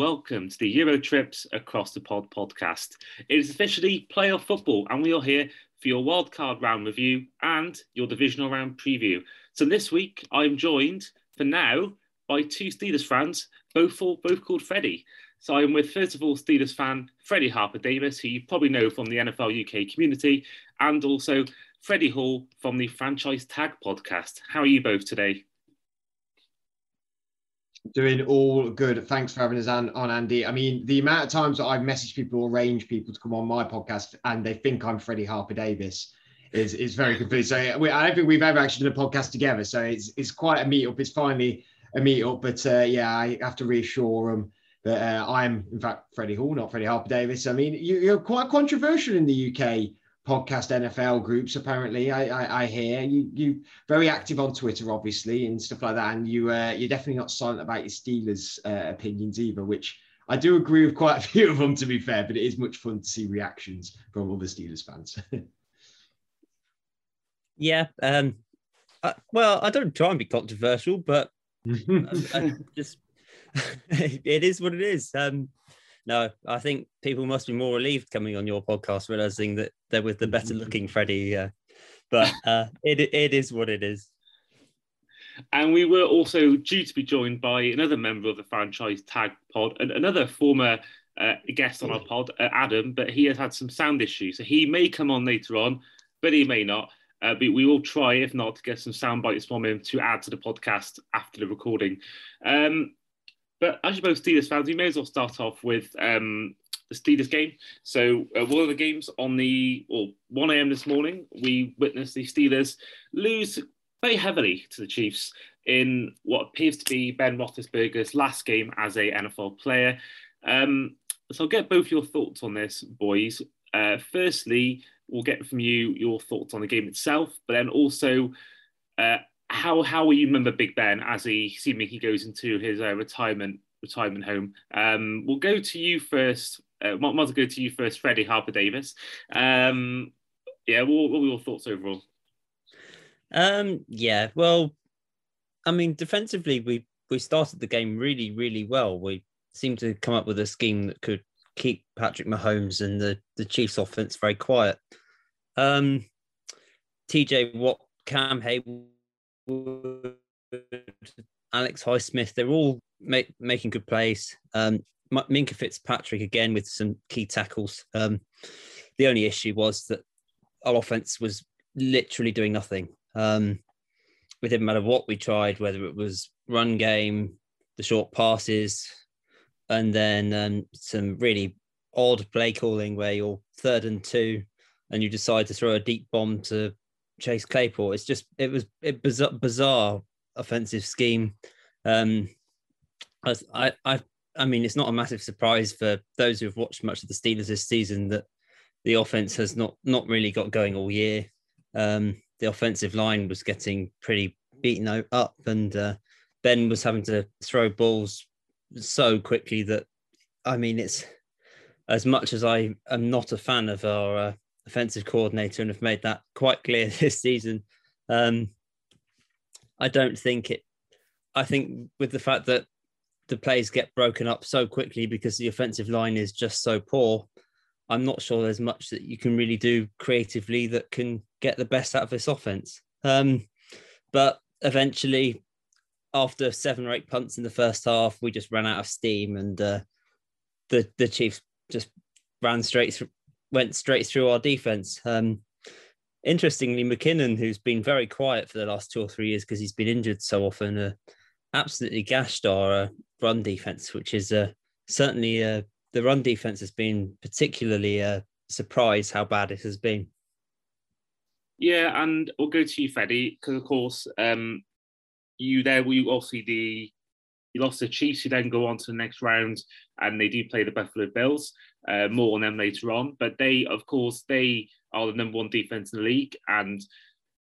welcome to the Euro Trips Across the Pod podcast. It is officially playoff football, and we are here for your wildcard round review and your divisional round preview. So this week, I'm joined for now by two Steelers fans, both both called Freddie. So I'm with first of all Steelers fan Freddie Harper Davis, who you probably know from the NFL UK community, and also Freddie Hall from the Franchise Tag podcast. How are you both today? Doing all good. Thanks for having us on, on, Andy. I mean, the amount of times that I've messaged people, arrange people to come on my podcast, and they think I'm Freddie Harper Davis is is very confusing. So we, I don't think we've ever actually done a podcast together. So it's it's quite a meetup. It's finally a meetup, but uh, yeah, I have to reassure them that uh, I'm in fact Freddie Hall, not Freddie Harper Davis. I mean, you, are quite controversial in the UK podcast NFL groups. Apparently, I, I, I, hear you you very active on Twitter, obviously, and stuff like that. And you uh, you're definitely not silent about your Steelers uh, opinions either, which I do agree with quite a few of them, to be fair. But it is much fun to see reactions from other Steelers fans. yeah, um, uh, well, I don't try and be controversial, but I, just it is what it is. Um, no, I think people must be more relieved coming on your podcast, realizing that they're with the better looking Freddie. Uh, but uh, it it is what it is. And we were also due to be joined by another member of the franchise tag pod, and another former uh, guest on our pod, uh, Adam, but he has had some sound issues. So he may come on later on, but he may not. Uh, but we will try, if not, to get some sound bites from him to add to the podcast after the recording. Um, but as you're both Steelers fans, we may as well start off with um, the Steelers game. So uh, one of the games on the well 1 a.m. this morning, we witnessed the Steelers lose very heavily to the Chiefs in what appears to be Ben Roethlisberger's last game as a NFL player. Um, so I'll get both your thoughts on this, boys. Uh, firstly, we'll get from you your thoughts on the game itself, but then also uh, how how will you remember Big Ben as he seemingly he goes into his uh, retirement retirement home? Um, we'll go to you first. Uh, might, might go to you first, Freddie Harper Davis. Um, yeah, what, what were your thoughts overall? Um, yeah, well, I mean, defensively, we we started the game really, really well. We seemed to come up with a scheme that could keep Patrick Mahomes and the the Chiefs' offense very quiet. Um, TJ Watt, Cam Heyward Alex Highsmith, they're all make, making good plays. Um, Minkah Fitzpatrick again with some key tackles. Um, the only issue was that our offense was literally doing nothing. Um, it didn't matter what we tried, whether it was run game, the short passes, and then um, some really odd play calling where you're third and two and you decide to throw a deep bomb to Chase Claypool. It's just it was it bizarre, bizarre offensive scheme. Um, I, I I mean, it's not a massive surprise for those who have watched much of the Steelers this season that the offense has not not really got going all year. Um, the offensive line was getting pretty beaten up, and uh, Ben was having to throw balls so quickly that I mean, it's as much as I am not a fan of our uh, offensive coordinator and have made that quite clear this season. Um, I don't think it. I think with the fact that the plays get broken up so quickly because the offensive line is just so poor, I'm not sure there's much that you can really do creatively that can get the best out of this offense. Um, but eventually, after seven or eight punts in the first half, we just ran out of steam, and uh, the the Chiefs just ran straight went straight through our defense. Um, interestingly, McKinnon, who's been very quiet for the last two or three years because he's been injured so often, uh, absolutely gashed our uh, run defense, which is uh, certainly uh, the run defense has been particularly uh, surprise how bad it has been. Yeah, and we'll go to you, Freddie, because of course, um, you there, we obviously the you lost the Chiefs, who then go on to the next round, and they do play the Buffalo Bills. Uh, more on them later on, but they, of course, they are the number one defense in the league, and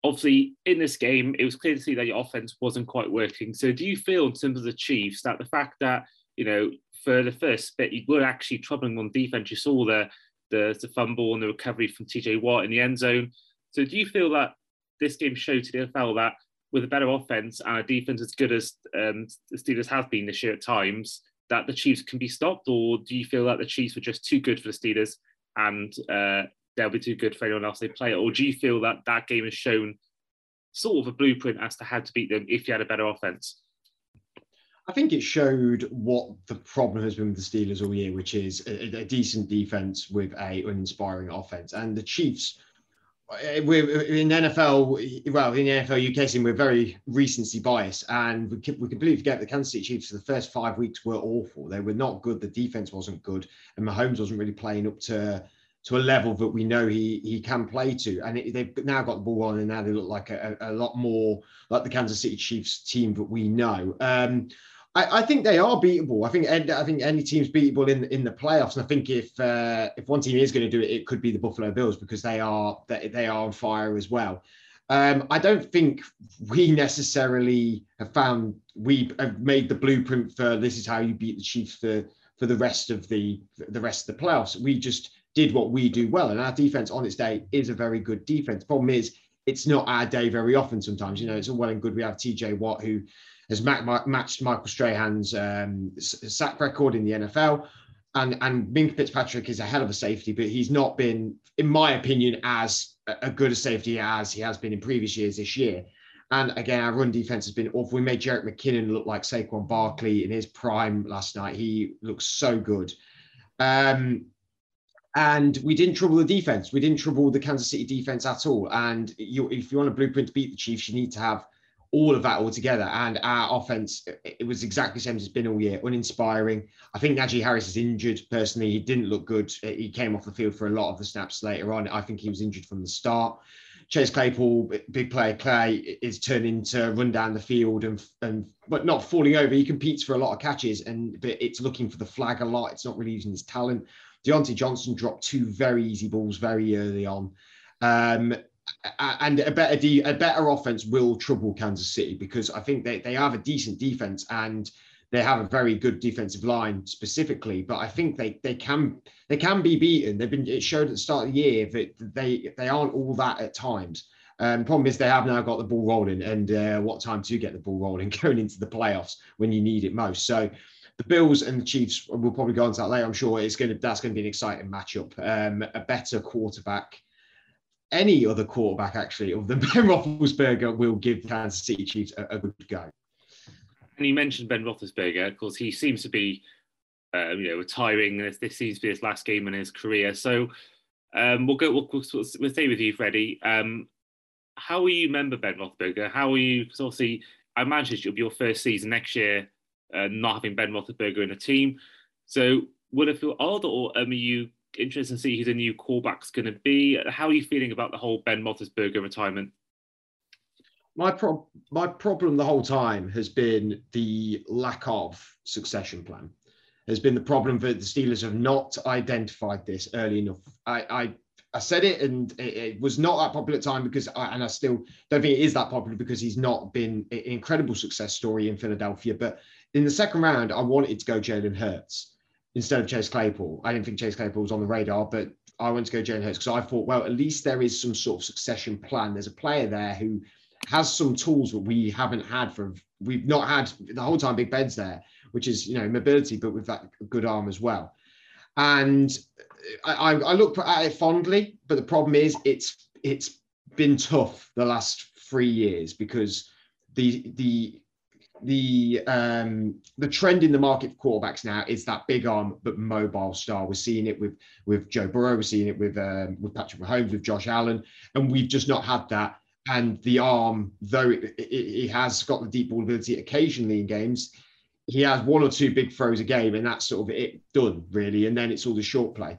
obviously in this game, it was clear to see that your offense wasn't quite working. So, do you feel, in terms of the Chiefs, that the fact that you know for the first bit you were actually troubling on defense, you saw the the, the fumble and the recovery from TJ Watt in the end zone. So, do you feel that this game showed to the NFL that with a better offense and a defense as good as um, the Steelers have been this year at times, that the Chiefs can be stopped, or do you feel that the Chiefs were just too good for the Steelers and uh, they'll be too good for anyone else they play? Or do you feel that that game has shown sort of a blueprint as to how to beat them if you had a better offense? I think it showed what the problem has been with the Steelers all year, which is a, a decent defense with a uninspiring offense. And the Chiefs, we're in NFL, well, in NFL UK scene, we're very recency biased, and we, we completely forget the Kansas City Chiefs for the first five weeks were awful. They were not good. The defense wasn't good, and Mahomes wasn't really playing up to to a level that we know he he can play to. And it, they've now got the ball on, and now they look like a, a, lot more like the Kansas City Chiefs team that we know. Um, I, I, think they are beatable. I think I think any team's beatable in in the playoffs. And I think if uh, if one team is going to do it, it could be the Buffalo Bills because they are they, they are on fire as well. Um, I don't think we necessarily have found we have made the blueprint for this is how you beat the Chiefs for for the rest of the the rest of the playoffs. We just did what we do well, and our defense on its day is a very good defense. Problem is, it's not our day very often. Sometimes, you know, it's all well and good. We have TJ Watt who has matched Michael Strahan's um, sack record in the NFL. And, and Minkah Fitzpatrick is a hell of a safety, but he's not been, in my opinion, as a good a safety as he has been in previous years this year. And again, our run defense has been awful. We made Jerick McKinnon look like Saquon Barkley in his prime last night. He looks so good. Um, and we didn't trouble the defense. We didn't trouble the Kansas City defense at all. And you, if you want a blueprint to beat the Chiefs, you need to have all of that all together. And our offense, it was exactly the same as it's been all year, uninspiring. I think Najee Harris is injured. Personally, he didn't look good. He came off the field for a lot of the snaps later on. I think he was injured from the start. Chase Claypool, big play, play is turning to run down the field and and but not falling over. He competes for a lot of catches, and but it's looking for the flag a lot. It's not really using his talent. Diontae Johnson dropped two very easy balls very early on. Um, and a better de- a better offense will trouble Kansas City because I think they, they have a decent defense and they have a very good defensive line specifically. But I think they they can they can be beaten. They've been it showed at the start of the year that they they aren't all that at times. Um, problem is they have now got the ball rolling, and uh, what time to get the ball rolling going into the playoffs when you need it most. So the Bills and the Chiefs will probably go into that later. I'm sure it's going to that's going to be an exciting matchup. Um, a better quarterback any other quarterback actually other than Ben Roethlisberger will give Kansas City Chiefs a, a good go. And you mentioned Ben Roethlisberger, of course, he seems to be, uh, you know, retiring. This, this seems to be his last game in his career. So um, we'll go. We'll, we'll, we'll stay with you, Freddie. Um, how will you remember Ben Roethlisberger? How are you? Because obviously, I imagine it'll be your first season next year, uh, not having Ben Roethlisberger in a team. So would it feel odd, or um, are you interested to see who the new quarterback's going to be. How are you feeling about the whole Ben Roethlisberger retirement? My pro- my problem the whole time has been the lack of succession plan. Has been the problem that the Steelers have not identified this early enough. I I, I said it, and it, it, was not that popular time because, I, and I still don't think it is that popular because he's not been an incredible success story in Philadelphia. But in the second round, I wanted to go Jalen Hurts instead of Chase Claypool. I didn't think Chase Claypool was on the radar, but I went to go Jalen Hurts because I thought, well, at least there is some sort of succession plan. There's a player there who has some tools that we haven't had for we've not had the whole time. Big Ben's there, which is you know mobility, but with that good arm as well. And I, I look at it fondly, but the problem is it's it's been tough the last three years because the the the um, the trend in the market for quarterbacks now is that big arm but mobile star. We're seeing it with with Joe Burrow. We're seeing it with um, with Patrick Mahomes, with Josh Allen, and we've just not had that. And the arm, though it, it, it has got the deep ball ability occasionally in games, he has one or two big throws a game, and that's sort of it done really. And then it's all the short play.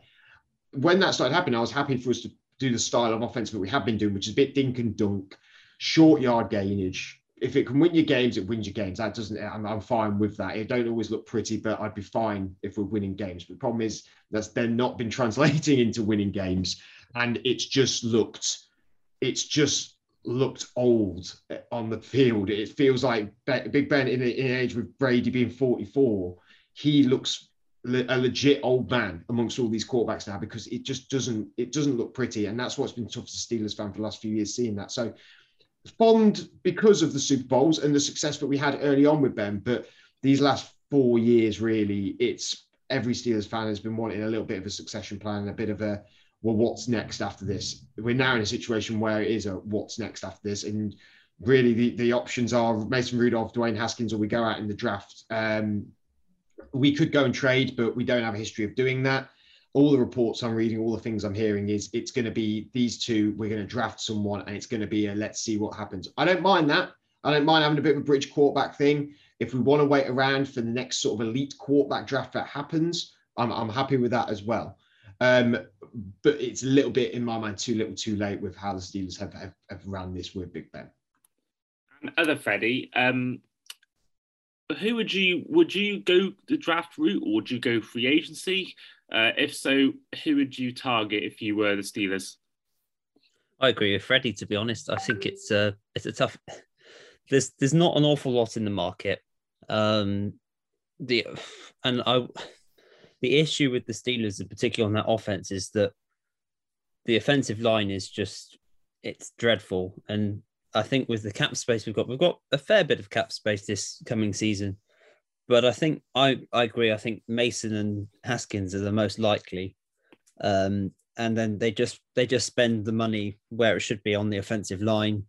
When that started happening, I was happy for us to do the style of offense that we have been doing, which is a bit dink and dunk, short yard gainage, if it can win your games, it wins your games. That doesn't. I'm, I'm fine with that. It don't always look pretty, but I'd be fine if we're winning games. But the problem is that's then not been translating into winning games, and it's just looked. It's just looked old eh, on the field. It feels like Big Ben in, age with Brady being 44. He looks a legit old man amongst all these quarterbacks now because it just doesn't it doesn't look pretty and that's what's been tough to Steelers fan for the last few years seeing that so fond because of the Super Bowls and the success that we had early on with Ben, but these last four years, really, it's every Steelers fan has been wanting a little bit of a succession plan, and a bit of a well, what's next after this? We're now in a situation where it is a what's next after this, and really the, the options are Mason Rudolph, Dwayne Haskins, or we go out in the draft. Um, we could go and trade, but we don't have a history of doing that. All the reports I'm reading, all the things I'm hearing is it's going to be these two. We're going to draft someone, and it's going to be a let's see what happens. I don't mind that. I don't mind having a bit of a bridge quarterback thing. If we want to wait around for the next sort of elite quarterback draft that happens, I'm, I'm happy with that as well. Um, but it's a little bit, in my mind, too little too late with how the Steelers have, have, have run this with Big Ben. And other Freddie, um, who would you would you go the draft route or would you go free agency? Uh, if so, who would you target if you were the Steelers? I agree with Freddie. To be honest, I think it's a it's a tough. There's there's not an awful lot in the market. Um, the and I the issue with the Steelers, in particular on that offense, is that the offensive line is just it's dreadful. And I think with the cap space we've got, we've got a fair bit of cap space this coming season. But I think I, I agree. I think Mason and Haskins are the most likely. Um, and then they just they just spend the money where it should be on the offensive line,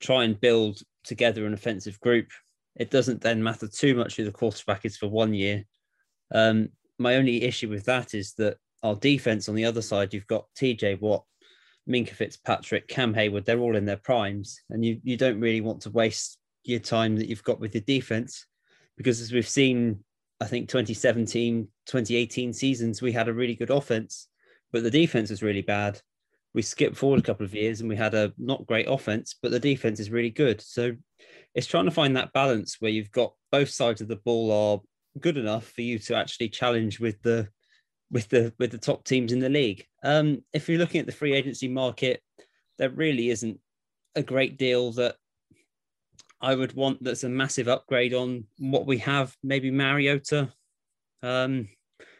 try and build together an offensive group it doesn't then matter too much who the quarterback is for one year. Um, my only issue with that is that our defense on the other side, you've got TJ Watt, Minkah Fitzpatrick, Cam Heyward, they're all in their primes. And you, you don't really want to waste your time that you've got with your defense because as we've seen, I think 2017, 2018 seasons, we had a really good offense, but the defense was really bad. We skipped forward a couple of years and we had a not great offense, but the defense is really good. So it's trying to find that balance where you've got both sides of the ball are good enough for you to actually challenge with the with the with the top teams in the league. Um, if you're looking at the free agency market, there really isn't a great deal that I would want that's a massive upgrade on what we have. Maybe Mariota um,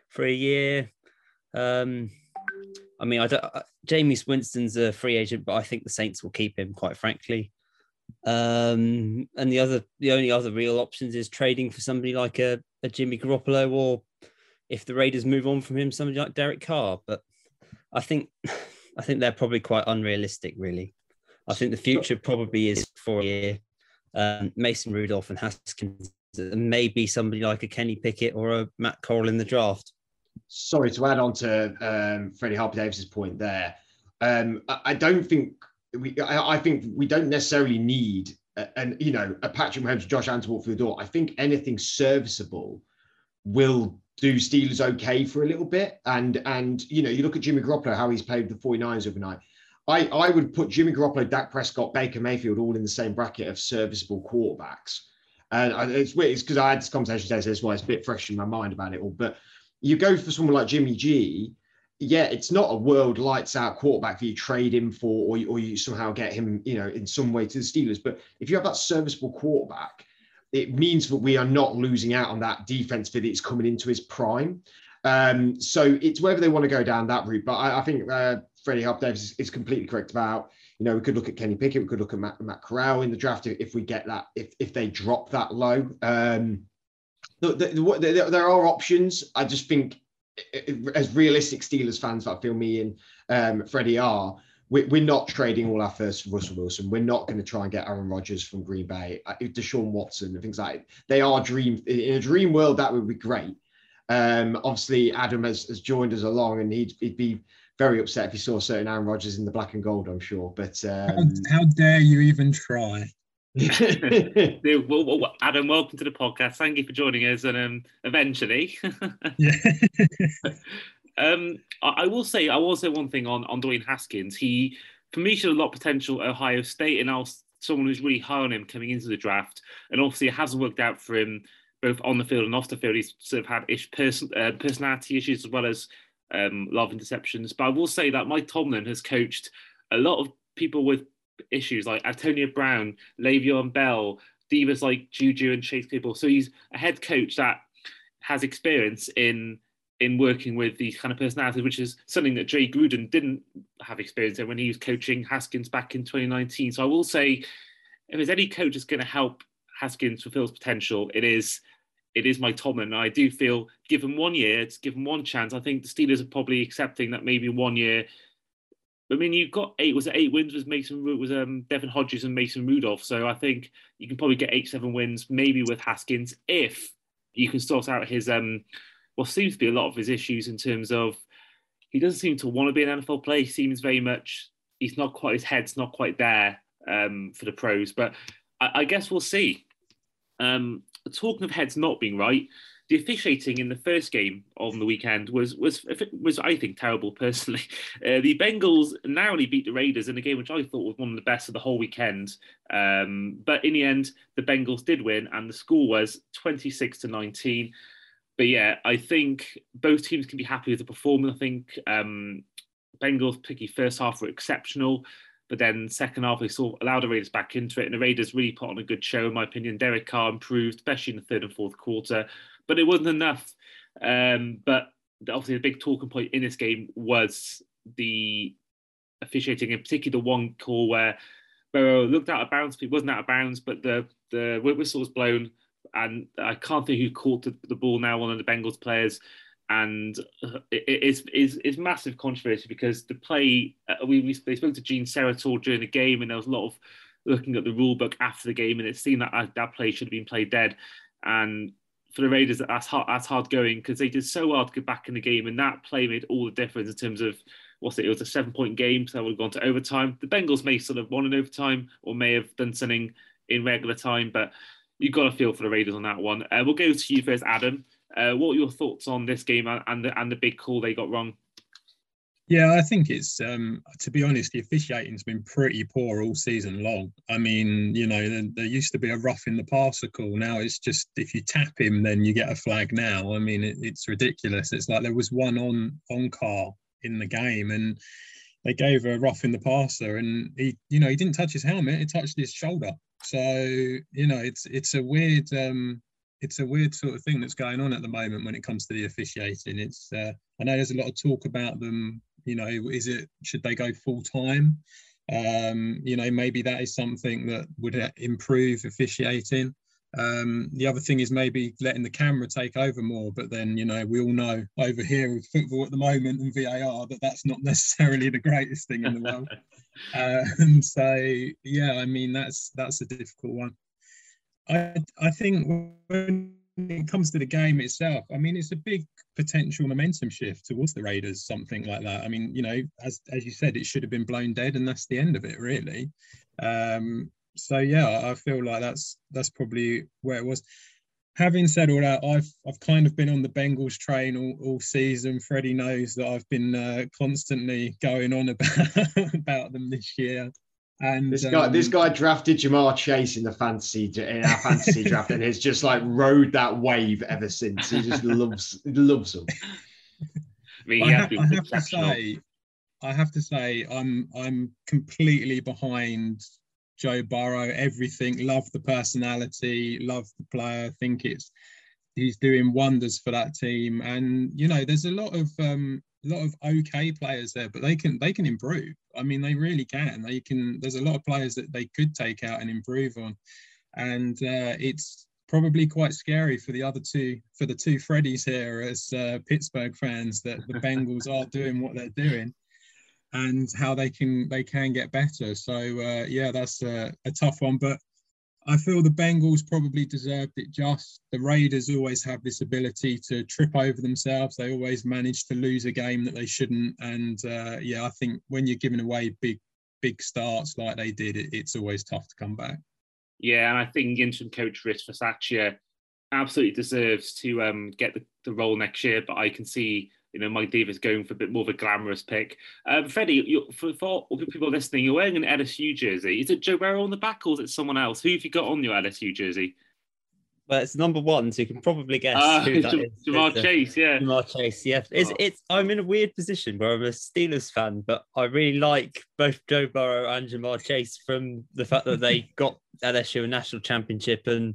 for a year. Um, I mean, I don't. Uh, Jameis Winston's a free agent, but I think the Saints will keep him. Quite frankly, um, and the other, the only other real options is trading for somebody like a, a Jimmy Garoppolo, or if the Raiders move on from him, somebody like Derek Carr. But I think, I think they're probably quite unrealistic. Really, I think the future probably is for a year. Um, Mason Rudolph and Haskins, and maybe somebody like a Kenny Pickett or a Matt Corral in the draft. Sorry to add on to um, Freddie Harper Davis's point there. Um, I don't think we, I, I, think we don't necessarily need and you know a Patrick Mahomes, Josh Allen to walk through the door. I think anything serviceable will do Steelers okay for a little bit. And and you know you look at Jimmy Garoppolo, how he's played the 49ers overnight. I, I would put Jimmy Garoppolo, Dak Prescott, Baker Mayfield all in the same bracket of serviceable quarterbacks. And it's weird, it's because I had this conversation today, so that's why it's a bit fresh in my mind about it all. But you go for someone like Jimmy G, yeah, it's not a world lights out quarterback that you trade him for, or or you somehow get him, you know, in some way to the Steelers. But if you have that serviceable quarterback, it means that we are not losing out on that defense that it's coming into his prime. Um, so it's whether they want to go down that route. But I, I think uh, Freddie Harper Davis is, is, completely correct about, you know, we could look at Kenny Pickett, we could look at Matt, Matt Corral in the draft if, if we get that, if, if they drop that low. Um, the, the, the, there are options. I just think as realistic Steelers fans that feel me and um, Freddie are, we're, we're not trading all our first for Russell Wilson. We're not going to try and get Aaron Rodgers from Green Bay, uh, Deshaun Watson, and things like that. They are dream in a dream world that would be great. Um, obviously, Adam has, has joined us along, and he'd, he'd be very upset if he saw certain Aaron Rodgers in the black and gold. I'm sure, but um, how, how dare you even try? Adam, welcome to the podcast. Thank you for joining us, and um, eventually, um, I, I, will say, I will say one thing on on Dwayne Haskins. He, for me, showed a lot of potential at Ohio State, and I was someone who's really high on him coming into the draft. And obviously, it hasn't worked out for him both on the field and off the field. He's sort of had ish person, uh, personality issues as well as um, a interceptions. But I will say that Mike Tomlin has coached a lot of people with issues like Antonio Brown, Le'Veon Bell, divas like Juju and Chase Claypool. So he's a head coach that has experience in in working with these kind of personalities, which is something that Jay Gruden didn't have experience in when he was coaching Haskins back in 2019. So I will say, if there's any coach that's going to help Haskins fulfill his potential, it is it is Mike Tomlin. And I do feel, given one year, to give him one chance, I think the Steelers are probably accepting that maybe one year. I mean, you've got eight. Was it eight wins? Was Mason was um, Devlin Hodges and Mason Rudolph? So I think you can probably get eight, seven wins, maybe with Haskins, if you can sort out his um, what seems to be a lot of his issues in terms of he doesn't seem to want to be an NFL player. He seems very much he's not quite his head's not quite there um, for the pros. But I, I guess we'll see. Um, talking of heads not being right, the officiating in the first game on the weekend was was was I think terrible personally. Uh, the Bengals narrowly beat the Raiders in a game which I thought was one of the best of the whole weekend. Um, but in the end, the Bengals did win, and the score was twenty six to nineteen. But yeah, I think both teams can be happy with the performance. I think um, Bengals, picky first half, were exceptional. But then second half, they sort of allowed the Raiders back into it, and the Raiders really put on a good show, in my opinion. Derek Carr improved, especially in the third and fourth quarter, but it wasn't enough. Um, but obviously, the big talking point in this game was the officiating, in particular the one call where Burrow looked out of bounds. He wasn't out of bounds, but the the whistle was blown, and I can't think who caught the, the ball now. One of the Bengals players and it is is is massive controversy because the play uh, we, we they spoke to Gene Steratore during the game and there was a lot of looking at the rule book after the game and it seemed that uh, that play should have been played dead and for the Raiders that's hard that's hard going because they did so well to get back in the game and that play made all the difference in terms of what's it it was a seven point game so that would have gone to overtime the Bengals may sort of won in overtime or may have done something in regular time but you've got a feel for the Raiders on that one uh, we'll go to you first Adam uh, what are your thoughts on this game and the and the big call they got wrong? Yeah, I think it's um, to be honest, the officiating's been pretty poor all season long. I mean, you know, there, there, used to be a rough in the passer call. Now it's just if you tap him, then you get a flag. Now, I mean, it, it's ridiculous. It's like there was one on on Carr in the game, and they gave a rough in the passer, and he, you know, he didn't touch his helmet; it touched his shoulder. So, you know, it's it's a weird. Um, it's a weird sort of thing that's going on at the moment when it comes to the officiating. It's uh, I know there's a lot of talk about them. You know, is it should they go full time? Um, you know, maybe that is something that would uh, improve officiating. Um, the other thing is maybe letting the camera take over more, but then you know we all know over here with football at the moment and VAR that that's not necessarily the greatest thing in the world. uh, and so yeah, I mean that's that's a difficult one. I I think when it comes to the game itself, I mean, it's a big potential momentum shift towards the Raiders, something like that. I mean, you know, as as you said, it should have been blown dead, and that's the end of it, really. Um, so yeah, I feel like that's that's probably where it was. Having said all that, I've I've kind of been on the Bengals train all, all season. Freddie knows that I've been uh, constantly going on about about them this year. And this guy, um, this guy drafted Ja'Marr Chase in the fantasy in our fantasy draft, and has just like rode that wave ever since. He just loves loves them. I, mean, I, have, I have to say, I have to say, I'm I'm completely behind Joe Burrow. Everything, love the personality, love the player. Think it's he's doing wonders for that team, and you know, there's a lot of um, a lot of okay players there, but they can they can improve. I mean, they really can. They can. There's a lot of players that they could take out and improve on, and uh, it's probably quite scary for the other two for the two Freddies here as uh, Pittsburgh fans that the Bengals are doing what they're doing and how they can they can get better. So uh, yeah, that's a, a tough one, but I feel the Bengals probably deserved it just. The Raiders always have this ability to trip over themselves. They always manage to lose a game that they shouldn't. And uh, yeah, I think when you're giving away big, big starts like they did, it, it's always tough to come back. Yeah, and I think interim coach Rich Bisaccia absolutely deserves to um, get the, the role next year. But I can see you know, Mike Davis going for a bit more of a glamorous pick. Um, Freddie, for, for people listening, you're wearing an LSU jersey. Is it Joe Burrow on the back or is it someone else? Who have you got on your LSU jersey? Well, it's number one, so you can probably guess uh, who that is. Ja'Marr Chase, yeah. Ja'Marr Chase, yeah. It's, oh. it's, I'm in a weird position where I'm a Steelers fan, but I really like both Joe Burrow and Ja'Marr Chase from the fact that they got LSU a national championship, and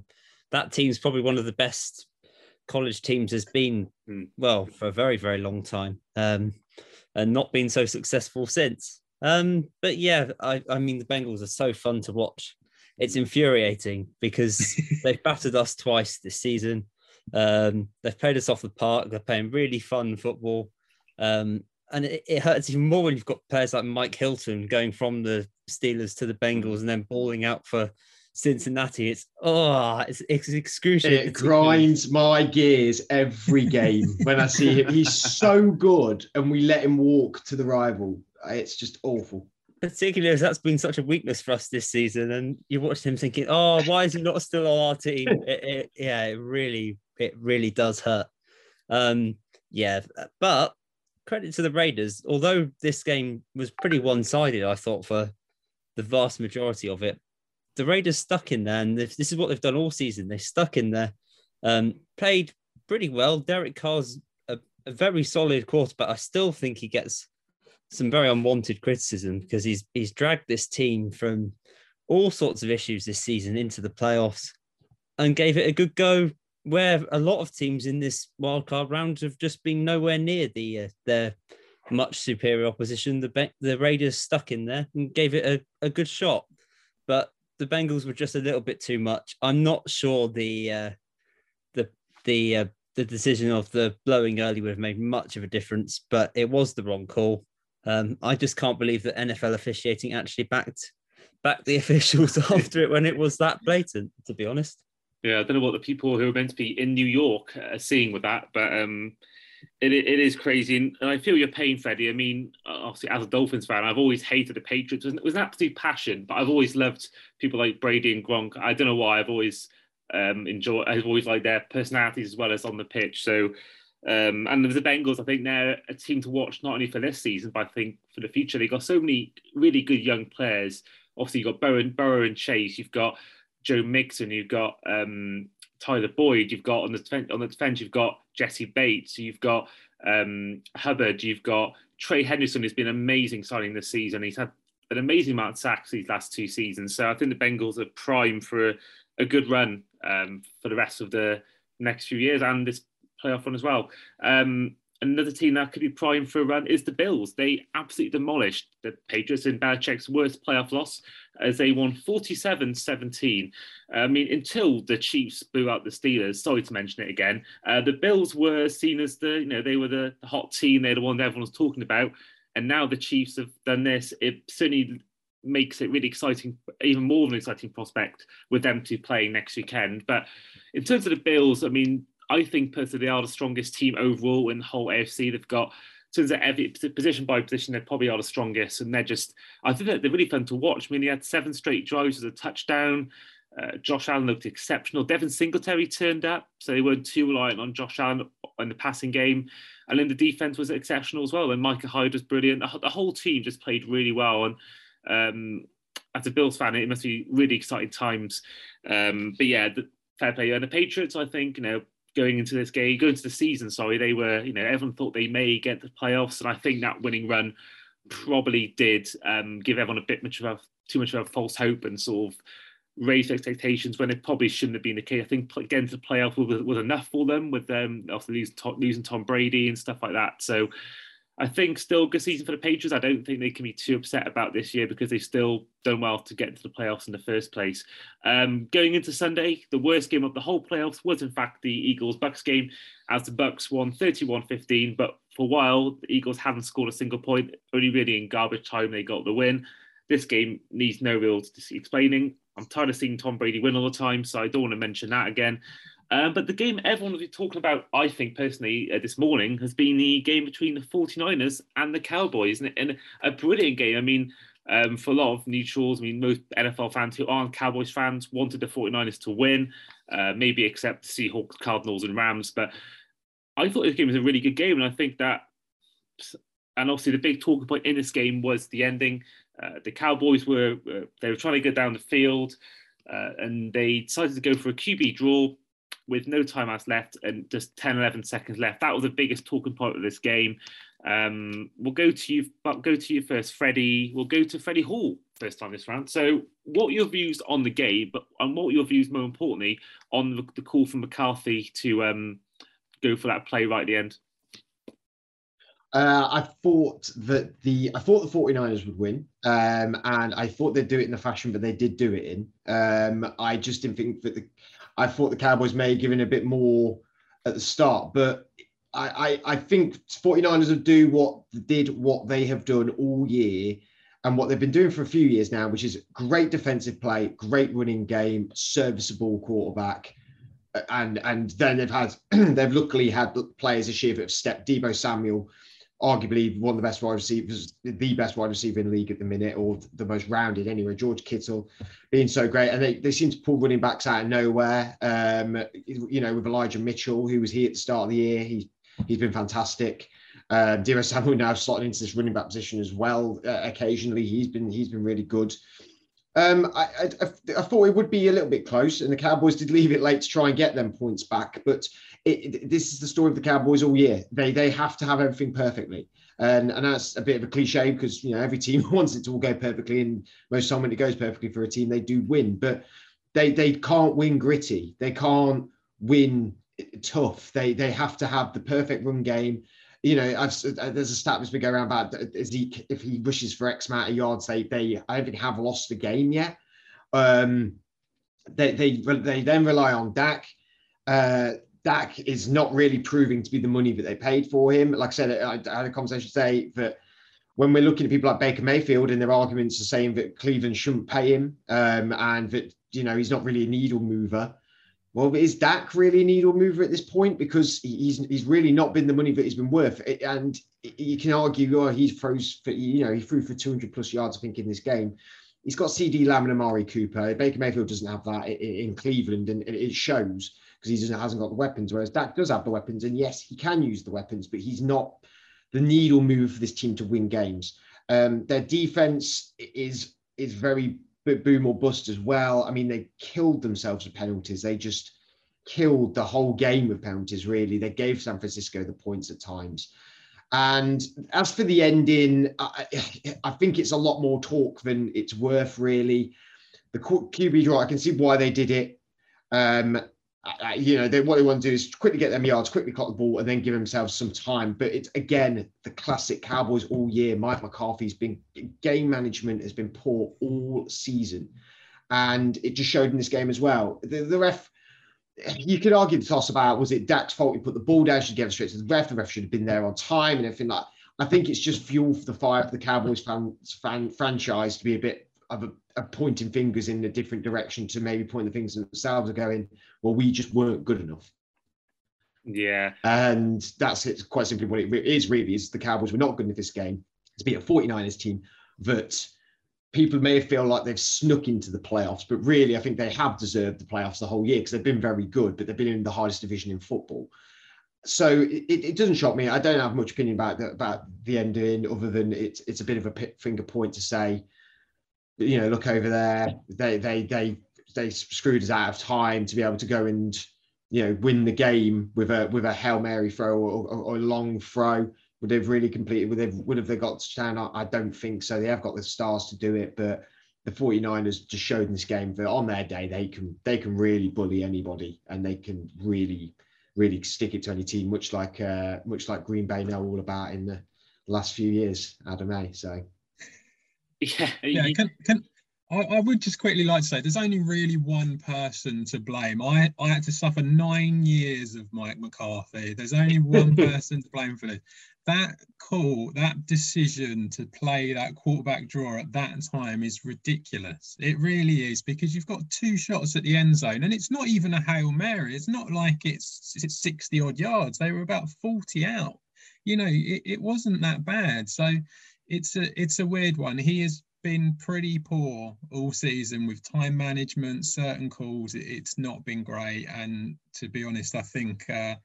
that team's probably one of the best college teams has been hmm. well for a very very long time um, and not been so successful since um, but yeah I, I mean the bengals are so fun to watch it's infuriating because they've battered us twice this season Um, they've played us off the park. They're playing really fun football. Um, and it, it, hurts even more when you've got players like Mike Hilton going from the Steelers to the Bengals and then balling out for Cincinnati. It's oh, it's, it's excruciating. It grinds my gears every game when I see him. He's so good, and we let him walk to the rival. It's just awful. Particularly as that's been such a weakness for us this season, and you watched him thinking, "Oh, why is he not still on our team?" it, it, yeah, it really, it really does hurt. Um, yeah, but credit to the Raiders. Although this game was pretty one-sided, I thought for the vast majority of it, the Raiders stuck in there, and this is what they've done all season. They stuck in there, um, played pretty well. Derek Carr's a, a very solid quarterback. I still think he gets some very unwanted criticism because he's he's dragged this team from all sorts of issues this season into the playoffs and gave it a good go where a lot of teams in this wildcard round have just been nowhere near the uh, their much superior opposition. The the Raiders stuck in there and gave it a, a good shot, but the Bengals were just a little bit too much. I'm not sure the uh, the the uh, the decision of the blowing early would have made much of a difference, but it was the wrong call. Um, I just can't believe that NFL officiating actually backed backed the officials after it when it was that blatant. To be honest. Yeah, I don't know what the people who are meant to be in New York are seeing with that, but um, it, it is crazy. And I feel your pain, Freddie. I mean, obviously, as a Dolphins fan, I've always hated the Patriots. It was an absolute passion, but I've always loved people like Brady and Gronk. I don't know why. I've always um, enjoyed, I've always liked their personalities as well as on the pitch. So, um, and the Bengals, I think they're a team to watch not only for this season, but I think for the future. They've got so many really good young players. Obviously, you've got Burrow, Burrow and Chase. You've got Joe Mixon, you've got um, Tyler Boyd, you've got on the defense, on the defense, you've got Jessie Bates, you've got um, Hubbard, you've got Trey Hendrickson, who's been amazing signing this season. He's had an amazing amount of sacks these last two seasons. So I think the Bengals are prime for a, a good run um, for the rest of the next few years and this playoff run as well. Um, another team that could be primed for a run is the Bills. They absolutely demolished the Patriots in Belichick's worst playoff loss as they won 47 17. I mean, until the Chiefs blew out the Steelers, sorry to mention it again, uh, the Bills were seen as the, you know, they were the, hot team, they're the one everyone was talking about. And now the Chiefs have done this. It certainly makes it really exciting, even more of an exciting prospect with them to play next weekend. But in terms of the Bills, I mean, I think personally they are the strongest team overall in the whole AFC. They've got turns out every position by position, they probably are the strongest, and they're just. I think that they're really fun to watch. I mean, they had seven straight drives as a touchdown. Uh, Josh Allen looked exceptional. Devin Singletary turned up, so they weren't too reliant on Josh Allen in the passing game. And then the defense was exceptional as well. And Micah Hyde was brilliant. The, the whole team just played really well. And um, as a Bills fan, it must be really exciting times. Um, but yeah, the, fair play. And the Patriots, I think, you know, going into this game, going into the season, sorry, they were, you know, everyone thought they may get the playoffs, and I think that winning run probably did um, give everyone a bit much of a too much of a false hope and sort of raised expectations when it probably shouldn't have been the case. I think getting to the playoff was, was enough for them with them um, after losing, losing Tom Brady and stuff like that. So I think still good season for the Patriots. I don't think they can be too upset about this year because they've still done well to get into the playoffs in the first place. Um, going into Sunday, the worst game of the whole playoffs was in fact the Eagles Bucks game, as the Bucks won 31-15. But for a while, the Eagles hadn't scored a single point. Only really in garbage time they got the win. This game needs no real explaining. I'm tired of seeing Tom Brady win all the time, so I don't want to mention that again. Um, but the game everyone will be talking about, I think personally, uh, this morning has been the game between the 49ers and the Cowboys, and, and a brilliant game. I mean, um, for a lot of neutrals, I mean, most NFL fans who aren't Cowboys fans wanted the 49ers to win, uh, maybe except Seahawks, Cardinals, and Rams. But I thought this game was a really good game, and I think that, and obviously the big talking point in this game was the ending. Uh, the Cowboys were they were trying to get down the field, uh, and they decided to go for a QB draw with no timeouts left and just 10, 11 seconds left. That was the biggest talking point of this game. Um, we'll go to you, but go to you first, Freddie. We'll go to Freddie Hall first time this round. So, what your views on the game, but and what your views more importantly on the, the call from McCarthy to um, go for that play right at the end? Uh, I thought that the I thought the 49ers would win, um, and I thought they'd do it in the fashion, but they did do it in. Um, I just didn't think that the I thought the Cowboys may have given a bit more at the start. But I, I, I think 49ers will do what did what they have done all year and what they've been doing for a few years now, which is great defensive play, great running game, serviceable quarterback. And and then they've had they've luckily had players this year that have stepped Deebo Samuel arguably one of the best wide receivers, the best wide receiver in the league at the minute, or the most rounded anyway. George Kittle being so great, and they, they seem to pull running backs out of nowhere. Um, you know, with Elijah Mitchell, who was here at the start of the year, he's he's been fantastic. Uh, Deebo Samuel now slotting into this running back position as well. Uh, occasionally, he's been he's been really good. Um, I, I, I, thought it would be a little bit close, and the Cowboys did leave it late to try and get them points back. But it, it, this is the story of the Cowboys all year. They they have to have everything perfectly, and and that's a bit of a cliche because you know every team wants it to all go perfectly, and most time when it goes perfectly for a team, they do win. But they they can't win gritty. They can't win tough. They they have to have the perfect run game you know, I've, there's a stat that's been going around about Zeke, if he rushes for X amount of yards, they they I don't think have lost the game yet. Um, they they they then rely on Dak. Uh, Dak is not really proving to be the money that they paid for him. Like I said, I, I had a conversation today that when we're looking at people like Baker Mayfield and their arguments are saying that Cleveland shouldn't pay him um, and that you know he's not really a needle mover. Well, is Dak really a needle mover at this point? Because he's he's really not been the money that he's been worth. And you can argue, oh, he throws for you know he threw for 200 plus yards, I think, in this game. He's got CeeDee Lamb and Amari Cooper. Baker Mayfield doesn't have that in Cleveland, and it shows because he doesn't hasn't got the weapons. Whereas Dak does have the weapons, and yes, he can use the weapons, but he's not the needle move for this team to win games. Um, their defense is is very boom or bust as well. I mean, they killed themselves with penalties. They just killed the whole game with penalties, really. They gave San Francisco the points at times. And as for the ending, I, I think it's a lot more talk than it's worth, really. The QB draw, I can see why they did it. Um, uh, you know, they, what they want to do is quickly get them yards, quickly clock the ball, and then give themselves some time. But it's again the classic Cowboys all year. Mike McCarthy's been game management has been poor all season, and it just showed in this game as well. The, the ref, you could argue the toss about was it Dak's fault he put the ball down, should give it straight to the ref. The ref should have been there on time and everything like. I think it's just fuel for the fire for the Cowboys fan franchise to be a bit of a, a, pointing fingers in a different direction to maybe point the fingers themselves are going, well, we just weren't good enough. Yeah. And that's it, quite simply what it is really is the Cowboys were not good enough this game to be a 49ers team that people may feel like they've snuck into the playoffs, but really I think they have deserved the playoffs the whole year because they've been very good, but they've been in the hardest division in football. So it, it doesn't shock me. I don't have much opinion about the, about the ending other than it's it's a bit of a finger point to say you know, look over there. They they they they screwed us out of time to be able to go and you know win the game with a with a hail mary throw or, or, or a long throw. Would they've really completed? Would they would have they got touchdown? I, I don't think so. They have got the stars to do it, but the 49ers just showed in this game that on their day they can they can really bully anybody and they can really really stick it to any team, much like uh, much like Green Bay know all about in the last few years, Adam A. So Yeah, yeah. Can, can, I, I, would just quickly like to say there's only really one person to blame. I, I had to suffer nine years of Mike McCarthy. There's only one person to blame for this. That call, that decision to play that quarterback draw at that time is ridiculous. It really is because you've got two shots at the end zone and it's not even a Hail Mary. It's not like it's, it's 60 odd yards. They were about 40 out. You know, it, it wasn't that bad. So it's a it's a weird one. He has been pretty poor all season with time management, certain calls. It, it's not been great, and to be honest, I think. Uh,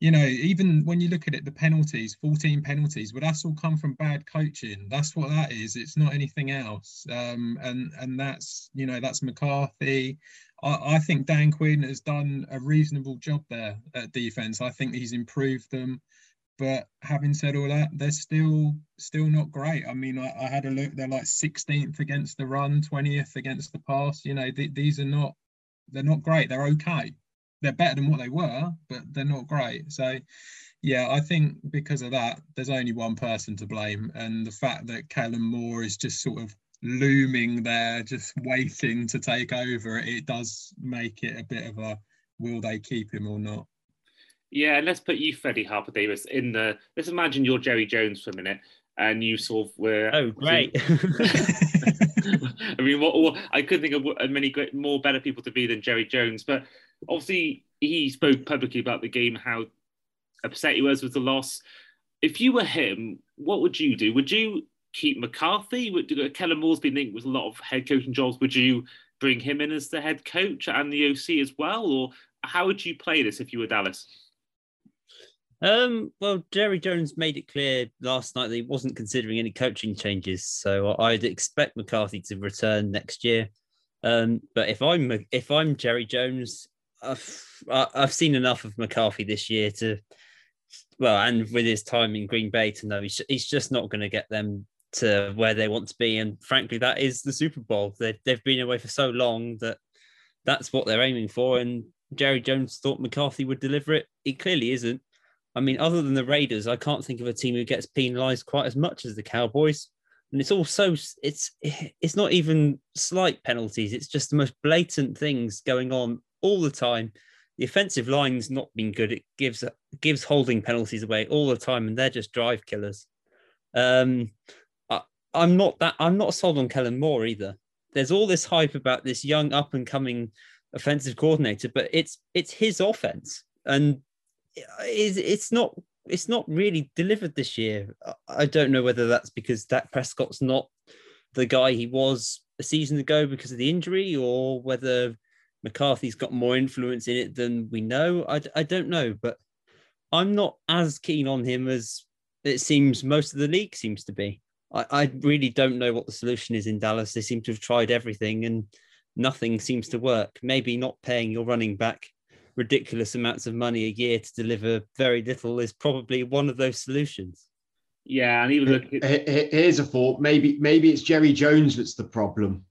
you know, even when you look at it, the penalties, 14 penalties, well, that's all come from bad coaching. That's what that is. It's not anything else. Um, and and that's you know that's McCarthy. I, I think Dan Quinn has done a reasonable job there at defense. I think he's improved them. But having said all that, they're still still not great. I mean, I, I had a look; they're like 16th against the run, 20th against the pass. You know, th- these are not they're not great. They're okay. They're better than what they were, but they're not great. So, yeah, I think because of that, there's only one person to blame, and the fact that Kellen Moore is just sort of looming there, just waiting to take over, it does make it a bit of a will they keep him or not? Yeah, and let's put you, Freddie Harper Davis, in the. Let's imagine you're Jerry Jones for a minute, and you sort of were. Oh, great! I mean, what, what, I couldn't think of many great, more better people to be than Jerry Jones, but obviously he spoke publicly about the game, how upset he was with the loss. If you were him, what would you do? Would you keep McCarthy? Would uh, Kellen Moore's been linked with a lot of head coaching jobs? Would you bring him in as the head coach and the OC as well, or how would you play this if you were Dallas? Um, well, Jerry Jones made it clear last night that he wasn't considering any coaching changes, so I'd expect McCarthy to return next year. Um, but if I'm if I'm Jerry Jones, I've I've seen enough of McCarthy this year to, well, and with his time in Green Bay to know he's he's just not going to get them to where they want to be. And frankly, that is the Super Bowl. They've they've been away for so long that that's what they're aiming for. And Jerry Jones thought McCarthy would deliver it. He clearly isn't. I mean, other than the Raiders, I can't think of a team who gets penalised quite as much as the Cowboys. And it's also it's it's not even slight penalties. It's just the most blatant things going on all the time. The offensive line's not been good. It gives gives holding penalties away all the time, and they're just drive killers. Um, I, I'm not that I'm not sold on Kellen Moore either. There's all this hype about this young up and coming offensive coordinator, but it's it's his offense, and it's, it's not it's not really delivered this year. I don't know whether that's because Dak Prescott's not the guy he was a season ago because of the injury, or whether McCarthy's got more influence in it than we know. I, I don't know, but I'm not as keen on him as it seems most of the league seems to be. I, I really don't know what the solution is in Dallas. They seem to have tried everything and nothing seems to work. Maybe not paying your running back ridiculous amounts of money a year to deliver very little is probably one of those solutions. Yeah, and even look. Here's a thought. Maybe maybe it's Jerry Jones that's the problem,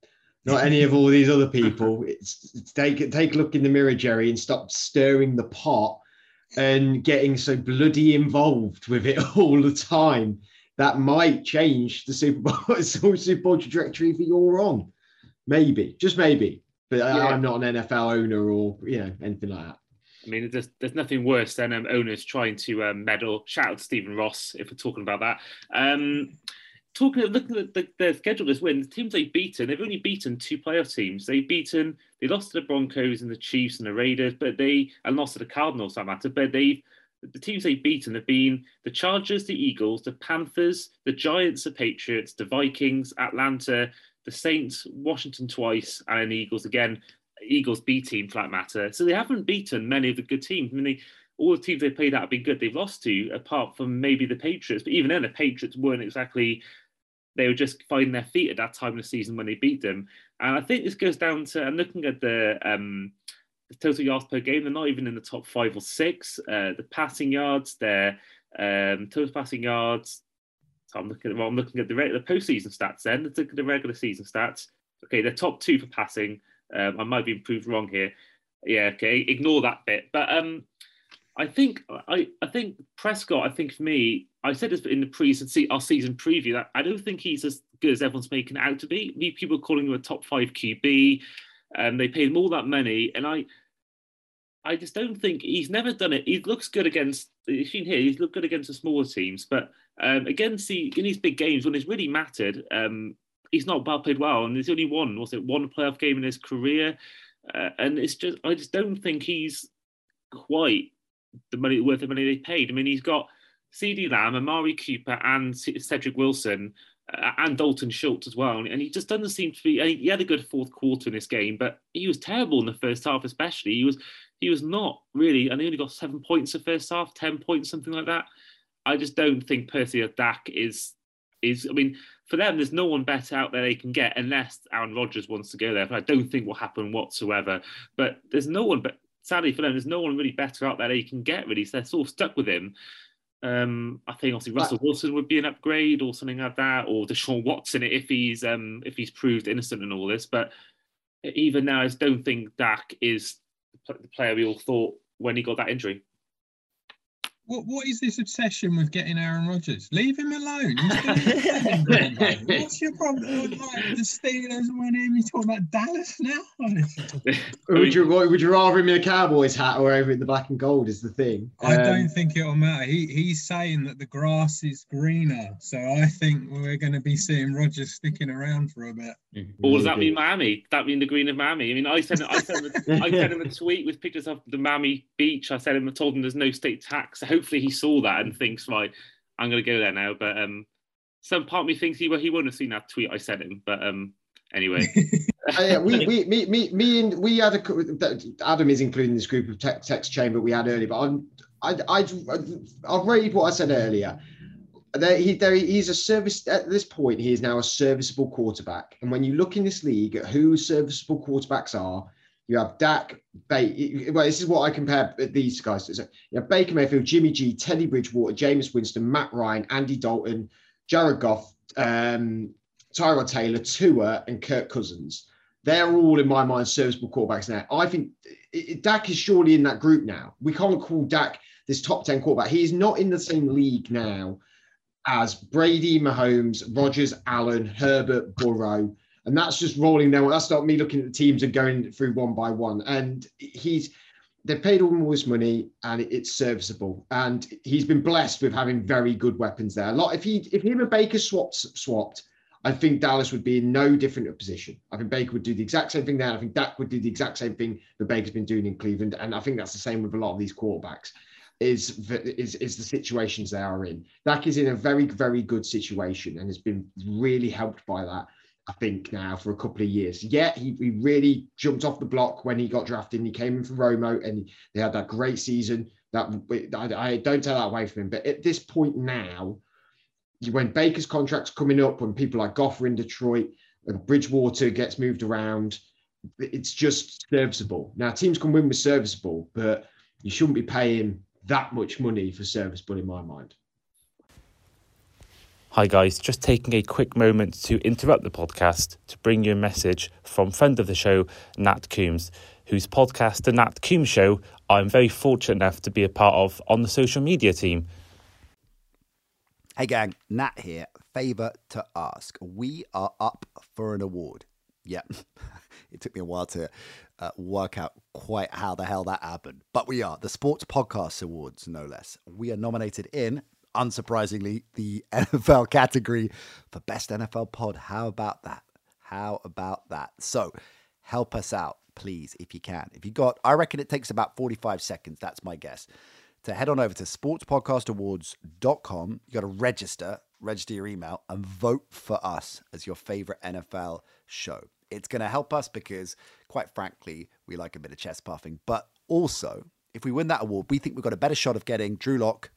not any of all these other people. It's, it's take take a look in the mirror, Jerry, and stop stirring the pot and getting so bloody involved with it all the time. That might change the Super Bowl Super Bowl trajectory that you're on. Maybe, just maybe. But yeah. I'm not an NFL owner or you know anything like that. I mean, there's, there's nothing worse than um, owners trying to um, meddle. Shout out to Stephen Ross if we're talking about that. Um, talking, looking at the, the schedule this wins, the teams they've beaten, they've only beaten two playoff teams. They've beaten, they lost to the Broncos and the Chiefs and the Raiders, but they and lost to the Cardinals. That matter, but they've the teams they've beaten have been the Chargers, the Eagles, the Panthers, the Giants, the Patriots, the Vikings, Atlanta, the Saints, Washington twice, and the Eagles again. Eagles B team for that matter. So they haven't beaten many of the good teams. I mean, they, all the teams they played out have been good. They've lost to, apart from maybe the Patriots. But even then, the Patriots weren't exactly. They were just finding their feet at that time of the season when they beat them. And I think this goes down to. I'm looking at the um, the total yards per game. They're not even in the top five or six. Uh, the passing yards, their um, total passing yards, so I'm looking at well, I'm looking at the regular postseason stats. Then let's look at the regular season stats. Okay, they're top two for passing. Um, I might be proved wrong here. Yeah, okay, ignore that bit. But um, I think I, I think Prescott. I think for me, I said this in the pre our season preview that I don't think he's as good as everyone's making out to be. People calling him a top five QB. and they paid him all that money, and I I just don't think he's never done it. He looks good against. Seen here, he's looked good against the smaller teams, but um, against the in these big games when it's really mattered, um, he's not well played well, and there's only one. Was it one playoff game in his career? Uh, and it's just I just don't think he's quite the money worth the money they paid. I mean, he's got CeeDee Lamb, Amari Cooper, and Cedric Wilson. Uh, and Dalton Schultz as well. And he just doesn't seem to be. He had a good fourth quarter in this game, but he was terrible in the first half, especially. He was he was not really, and he only got seven points the first half, ten points, something like that. I just don't think Percy Dak is is. I mean, for them, there's no one better out there they can get unless Aaron Rodgers wants to go there. But I don't think will happen whatsoever. But there's no one. But sadly for them, there's no one really better out there they can get. Really, so they're sort of stuck with him. Um, I think obviously Russell Wilson would be an upgrade or something like that, or Deshaun Watson if he's um, if he's proved innocent in all this. But even now, I just don't think Dak is the player we all thought when he got that injury. What, what is this obsession with getting Aaron Rodgers? Leave him alone. What's your problem? Like the Steelers winning, you talking about Dallas now? would you would you rather him in a Cowboys hat or over in the black and gold? Is the thing. I um, don't think it'll matter. He he's saying that the grass is greener, so I think we're going to be seeing Rodgers sticking around for a bit. Or does that mean Miami? Does that mean the green of Miami? I mean, I sent I sent I sent him a tweet with pictures of the Miami beach. I said him, I told him there's no state tax. So hopefully he saw that and thinks, right, I'm going to go there now. But um, some part of me thinks he well, he wouldn't have seen that tweet I sent him. But um, anyway. uh, yeah, we, we, me, me, me, and we had a Adam is including this group of text, text chamber we had earlier. But I'm, I, I, I'll read what I said earlier. There, he, there, he's a service at this point. He is now a serviceable quarterback. And when you look in this league at who serviceable quarterbacks are, you have Dak, Baker. Well, this is what I compare these guys to. So you have Baker Mayfield, Jimmy G, Teddy Bridgewater, Jameis Winston, Matt Ryan, Andy Dalton, Jared Goff, um, Tyrod Taylor, Tua, and Kirk Cousins. They're all, in my mind, serviceable quarterbacks now. I think Dak is surely in that group now. We can't call Dak this top 10 quarterback. He is not in the same league now as Brady, Mahomes, Rodgers, Allen, Herbert, Burrow and that's just rolling down. That's not me looking at the teams and going through one by one. And he's they've paid all this money and it's serviceable. And he's been blessed with having very good weapons there. A lot if he if him and Baker swapped swapped, I think Dallas would be in no different position. I think Baker would do the exact same thing there. I think Dak would do the exact same thing that Baker's been doing in Cleveland. And I think that's the same with a lot of these quarterbacks. Is, is is the situations they are in. Dak is in a very, very good situation and has been really helped by that. I think now for a couple of years. Yeah, he, he really jumped off the block when he got drafted. And he came in for Romo and they had that great season. That I, I don't take that away from him. But at this point now, when Baker's contract's coming up, when people like Goff in Detroit and Bridgewater gets moved around, it's just serviceable. Now teams can win with serviceable, but you shouldn't be paying that much money for serviceable in my mind. Hi, guys, just taking a quick moment to interrupt the podcast to bring you a message from friend of the show, Nat Coombs, whose podcast, The Nat Coombs Show, I'm very fortunate enough to be a part of on the social media team. Hey, gang, Nat here. Favour to ask. We are up for an award. Yeah, it took me a while to uh, work out quite how the hell that happened, but we are. The Sports Podcast Awards, no less. We are nominated in unsurprisingly, the NFL category for Best NFL Pod. How about that? How about that? So help us out, please, if you can. If you got, I reckon it takes about 45 seconds. That's my guess. To head on over to sportspodcastawards.com. You got to register, register your email, and vote for us as your favorite NFL show. It's going to help us because, quite frankly, we like a bit of chest puffing. But also, if we win that award, we think we've got a better shot of getting Drew Lock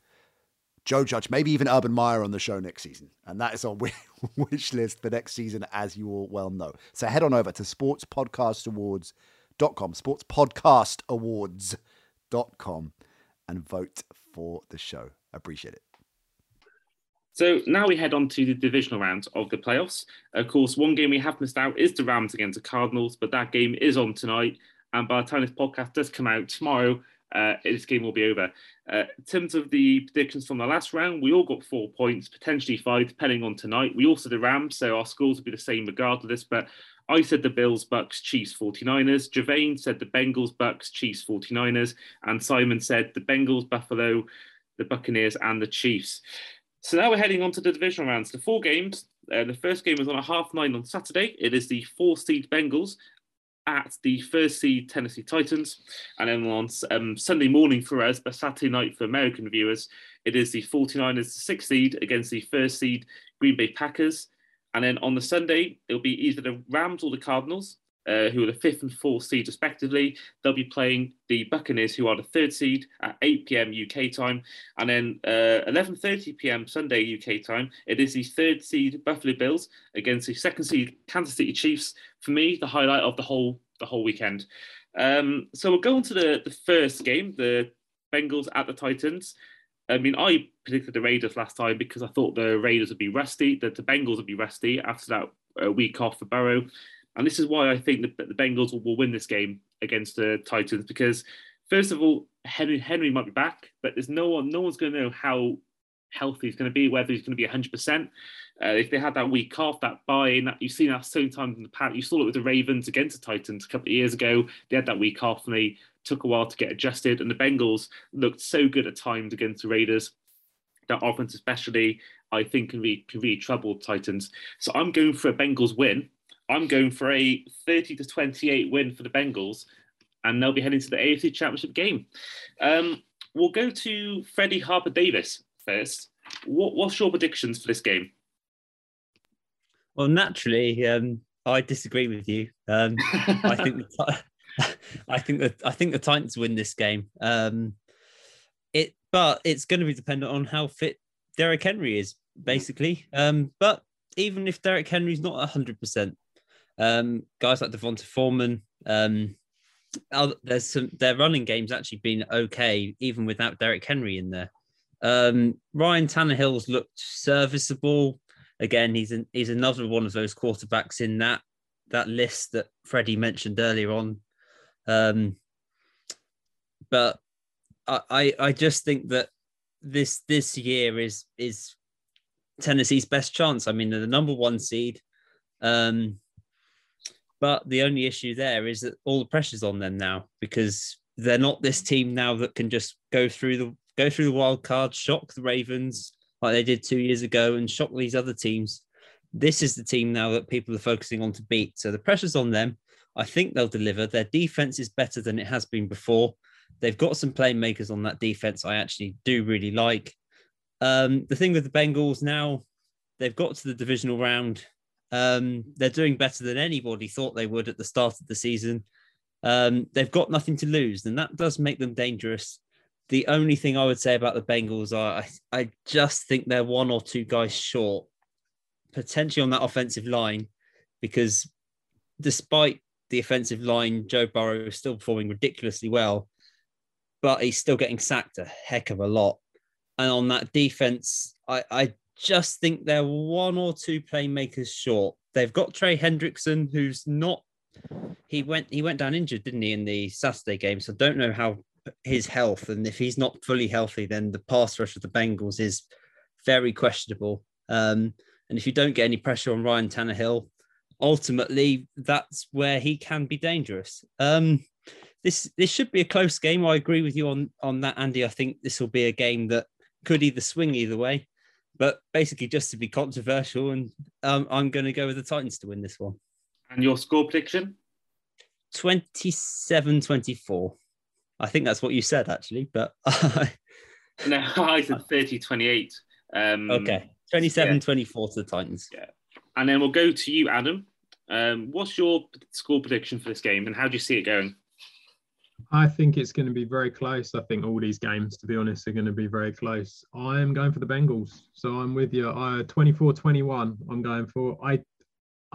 Joe Judge, maybe even Urban Meyer on the show next season. And that is on wish list for next season, as you all well know. So head on over to sportspodcastawards.com, sportspodcastawards.com, and vote for the show. Appreciate it. So now we head on to the divisional round of the playoffs. Of course, one game we have missed out is the Rams against the Cardinals, but that game is on tonight. And by the time this podcast does come out tomorrow, uh, this game will be over. Uh, in terms of the predictions from the last round, we all got four points, potentially five, depending on tonight. We also the Rams, so our scores will be the same regardless. But I said the Bills, Bucks, Chiefs, 49ers. Javane said the Bengals, Bucks, Chiefs, 49ers. And Simon said the Bengals, Buffalo, the Buccaneers, and the Chiefs. So now we're heading on to the divisional rounds. The four games. Uh, the first game is on a half nine on Saturday. It is the four seed Bengals at the first seed Tennessee Titans. And then on um, Sunday morning for us, but Saturday night for American viewers, it is the 49ers, the sixth seed against the first seed Green Bay Packers. And then on the Sunday, it'll be either the Rams or the Cardinals, uh, who are the fifth and fourth seed respectively. They'll be playing the Buccaneers, who are the third seed at 8 p.m. UK time, and then uh, 11:30 p.m. Sunday UK time. It is the third seed Buffalo Bills against the second seed Kansas City Chiefs. For me, the highlight of the whole the whole weekend. Um, so we'll go on to the the first game, the Bengals at the Titans. I mean, I predicted the Raiders last time because I thought the Raiders would be rusty, that the Bengals would be rusty after that uh, week off for Burrow. And this is why I think that the Bengals will, win this game against the Titans because first of all, Henry Henry might be back, but there's no one, no one's going to know how healthy he's going to be, whether he's going to be 100%. Uh, if they had that week off, that buy-in, that you've seen that so many times in the past. You saw it with the Ravens against the Titans a couple of years ago. They had that week off and they took a while to get adjusted. And the Bengals looked so good at times against the Raiders. That offense, especially, I think can be can really trouble Titans. So I'm going for a Bengals win. I'm going for a 30 to 28 win for the Bengals, and they'll be heading to the AFC Championship game. Um, we'll go to Freddie Harper Davis first. What, what's your predictions for this game? Well, naturally, um, I disagree with you. Um, I think the, I think that I think the Titans win this game. Um, it, but it's going to be dependent on how fit Derrick Henry is, basically. Um, but even if Derrick Henry's not hundred percent, um, guys like D'Onta Foreman, um, there's some their running games actually been okay, even without Derrick Henry in there. Um, Ryan Tannehill's looked serviceable. Again, he's an, he's another one of those quarterbacks in that that list that Freddie mentioned earlier on. Um, but I I just think that this this year is is Tennessee's best chance. I mean, they're the number one seed. Um, but the only issue there is that all the pressure's on them now because they're not this team now that can just go through the go through the wild card, shock the Ravens like they did two years ago, and shock these other teams. This is the team now that people are focusing on to beat. So the pressure's on them. I think they'll deliver. Their defense is better than it has been before. They've got some playmakers on that defense I actually do really like. Um, the thing with the Bengals now, they've got to the divisional round. Um, they're doing better than anybody thought they would at the start of the season. Um, they've got nothing to lose, and that does make them dangerous. The only thing I would say about the Bengals are I, I just think they're one or two guys short, potentially on that offensive line, because despite the offensive line, Joe Burrow is still performing ridiculously well, but he's still getting sacked a heck of a lot. And on that defense, I, I just think they're one or two playmakers short. They've got Trey Hendrickson, who's not he went he went down injured, didn't he, in the Saturday game? So don't know how his health, and if he's not fully healthy, then the pass rush of the Bengals is very questionable. Um, and if you don't get any pressure on Ryan Tannehill, ultimately that's where he can be dangerous. Um, this this should be a close game. I agree with you on on that, Andy. I think this will be a game that could either swing either way. But basically, just to be controversial, and um, I'm going to go with the Titans to win this one. And your score prediction? 27 24. I think that's what you said, actually. But no, I said 30 28. Um, okay. 27 yeah. 24 to the Titans. Yeah. And then we'll go to you, Adam. Um, what's your score prediction for this game and how do you see it going? I think it's going to be very close. I think all these games, to be honest, are going to be very close. I'm going for the Bengals. So I'm with you. I 24 21, I'm going for. I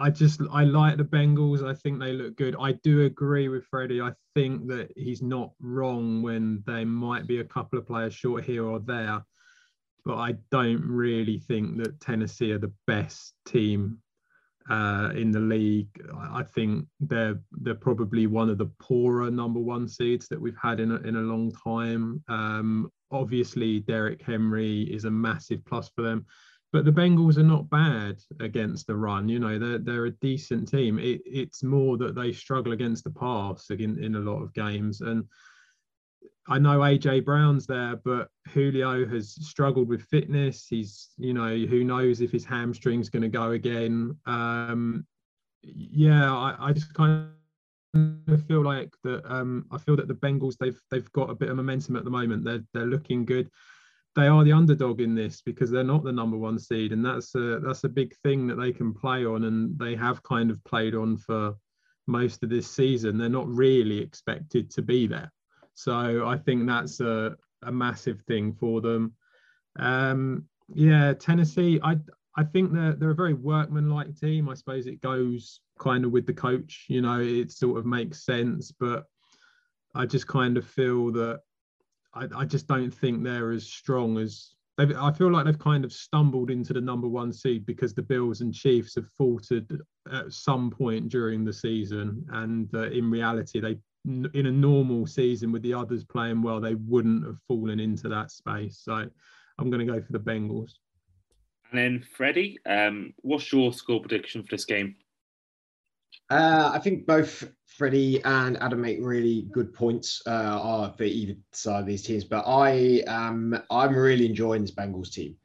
I just I like the Bengals. I think they look good. I do agree with Freddie. I think that he's not wrong when they might be a couple of players short here or there. But I don't really think that Tennessee are the best team uh, in the league. I think they're they're probably one of the poorer number one seeds that we've had in a, in a long time. Um, obviously, Derrick Henry is a massive plus for them, but the Bengals are not bad against the run. You know, they're they're a decent team. It, it's more that they struggle against the pass in, in a lot of games and I know AJ Brown's there, but Julio has struggled with fitness. He's, you know, who knows if his hamstring's going to go again. Um, yeah, I, I, just kind of feel like that. Um, I feel that the Bengals they've they've got a bit of momentum at the moment. They're they're looking good. They are the underdog in this because they're not the number one seed, and that's a that's a big thing that they can play on, and they have kind of played on for most of this season. They're not really expected to be there. So I think that's a, a massive thing for them. Um, yeah, Tennessee, I I think they're they're a very workmanlike team. I suppose it goes kind of with the coach, you know, it sort of makes sense, but I just kind of feel that I, I just don't think they're as strong as they've I feel like they've kind of stumbled into the number one seed because the Bills and Chiefs have faltered at some point during the season, and uh, in reality, they in a normal season with the others playing well, they wouldn't have fallen into that space. So I'm going to go for the Bengals. And then Freddie, um, what's your score prediction for this game? Uh, I think both Freddie and Adam make really good points uh, for either side of these teams, but I am I'm really enjoying this Bengals team.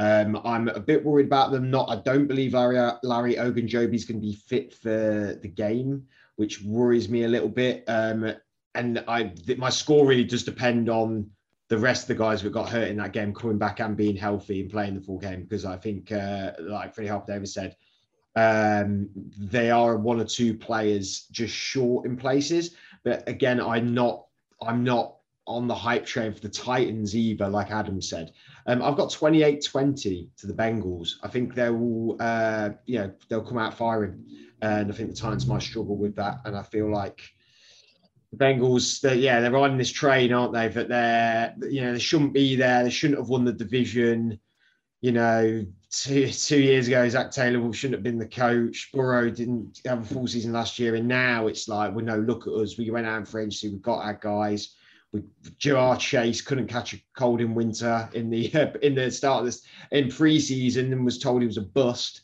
Um, I'm a bit worried about them. Not, I don't believe Larry Larry Ogunjobi is going to be fit for the game, which worries me a little bit. Um, and I, my score really does depend on the rest of the guys that got hurt in that game coming back and being healthy and playing the full game. Because I think, uh, like Freddie Harper Davis said, um, they are one or two players just short in places. But again, I'm not. I'm not on the hype train for the Titans either, like Adam said. Um, I've got 28-20 to the Bengals. I think they will, uh, you know, they'll come out firing, and I think the Titans might struggle with that. And I feel like the Bengals, they, yeah, they're riding this train, aren't they? But they're, you know, they shouldn't be there. They shouldn't have won the division. You know, two two years ago, Zac Taylor shouldn't have been the coach. Burrow didn't have a full season last year, and now it's like, well, no, look at us. We went out free agency. We've got our guys. We Ja'Marr Chase couldn't catch a cold in winter in the in the start of this in preseason and was told he was a bust,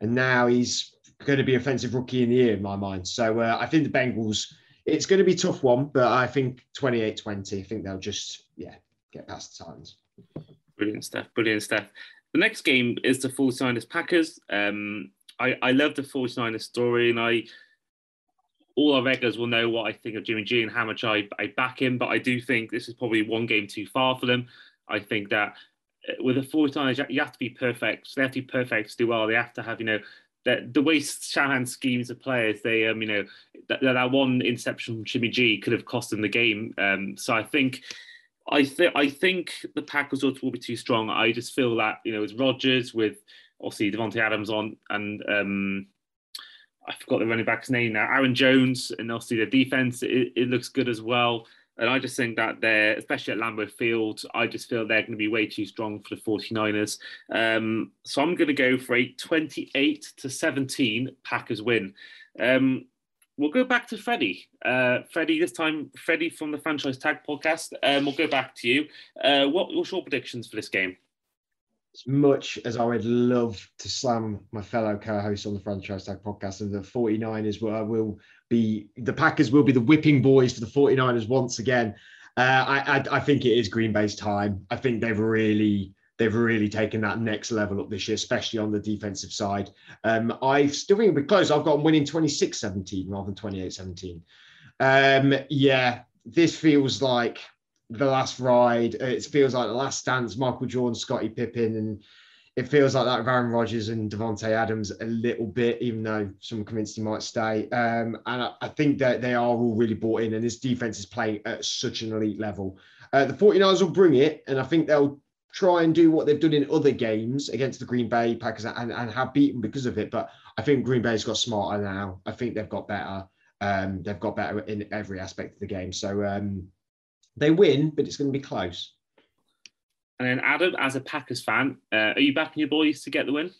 and now he's going to be offensive rookie in the year in my mind. So uh, I think the Bengals. It's going to be tough one, but I think 28-20. I think they'll just yeah get past the Titans. Brilliant stuff. Brilliant stuff. The next game is the 49ers Packers. Um, I, I love the 49ers story, and I all our regulars will know what I think of Jimmy G and how much I, I back him. But I do think this is probably one game too far for them. I think that uh, with a 49ers, you have to be perfect. They have to be perfect to do well. They have to have, you know, the, the way Shanahan schemes the players, they, um, you know, that, that one interception from Jimmy G could have cost them the game. Um, so I think I think I think the Packers will be too strong. I just feel that you know it's Rodgers with obviously Davante Adams on and um, I forgot the running back's name now. Aaron Jones and obviously the defense it, it looks good as well. And I just think that they're, especially at Lambeau Field, I just feel they're going to be way too strong for the 49ers. Um, so I'm going to go for a 28 to 17 Packers win. Um, we'll go back to Freddie. Uh, Freddie, this time, Freddie from the Franchise Tag podcast. Um, we'll go back to you. Uh, what what's your predictions for this game? As much as I would love to slam my fellow co-hosts on the Franchise Tag podcast and the 49ers will, will be, the Packers will be the whipping boys for the 49ers once again. Uh, I, I, I think it is Green Bay's time. I think they've really they've really taken that next level up this year, especially on the defensive side. Um, I still think it'll be close. I've got them winning 26 17 rather than 28 17. Um, yeah, this feels like the last ride. It feels like the last dance, Michael Jordan, Scottie Pippen, and it feels like that Aaron Rodgers and Davante Adams a little bit, even though some convinced he might stay. Um, and I, I, think that they are all really bought in, and this defense is playing at such an elite level. Uh, the 49ers will bring it, and I think they'll try and do what they've done in other games against the Green Bay Packers and, and have beaten because of it. But I think Green Bay's got smarter now. I think they've got better. Um, they've got better in every aspect of the game. So um, they win, but it's going to be close. And then Adam, as a Packers fan, uh, are you backing your boys to get the win?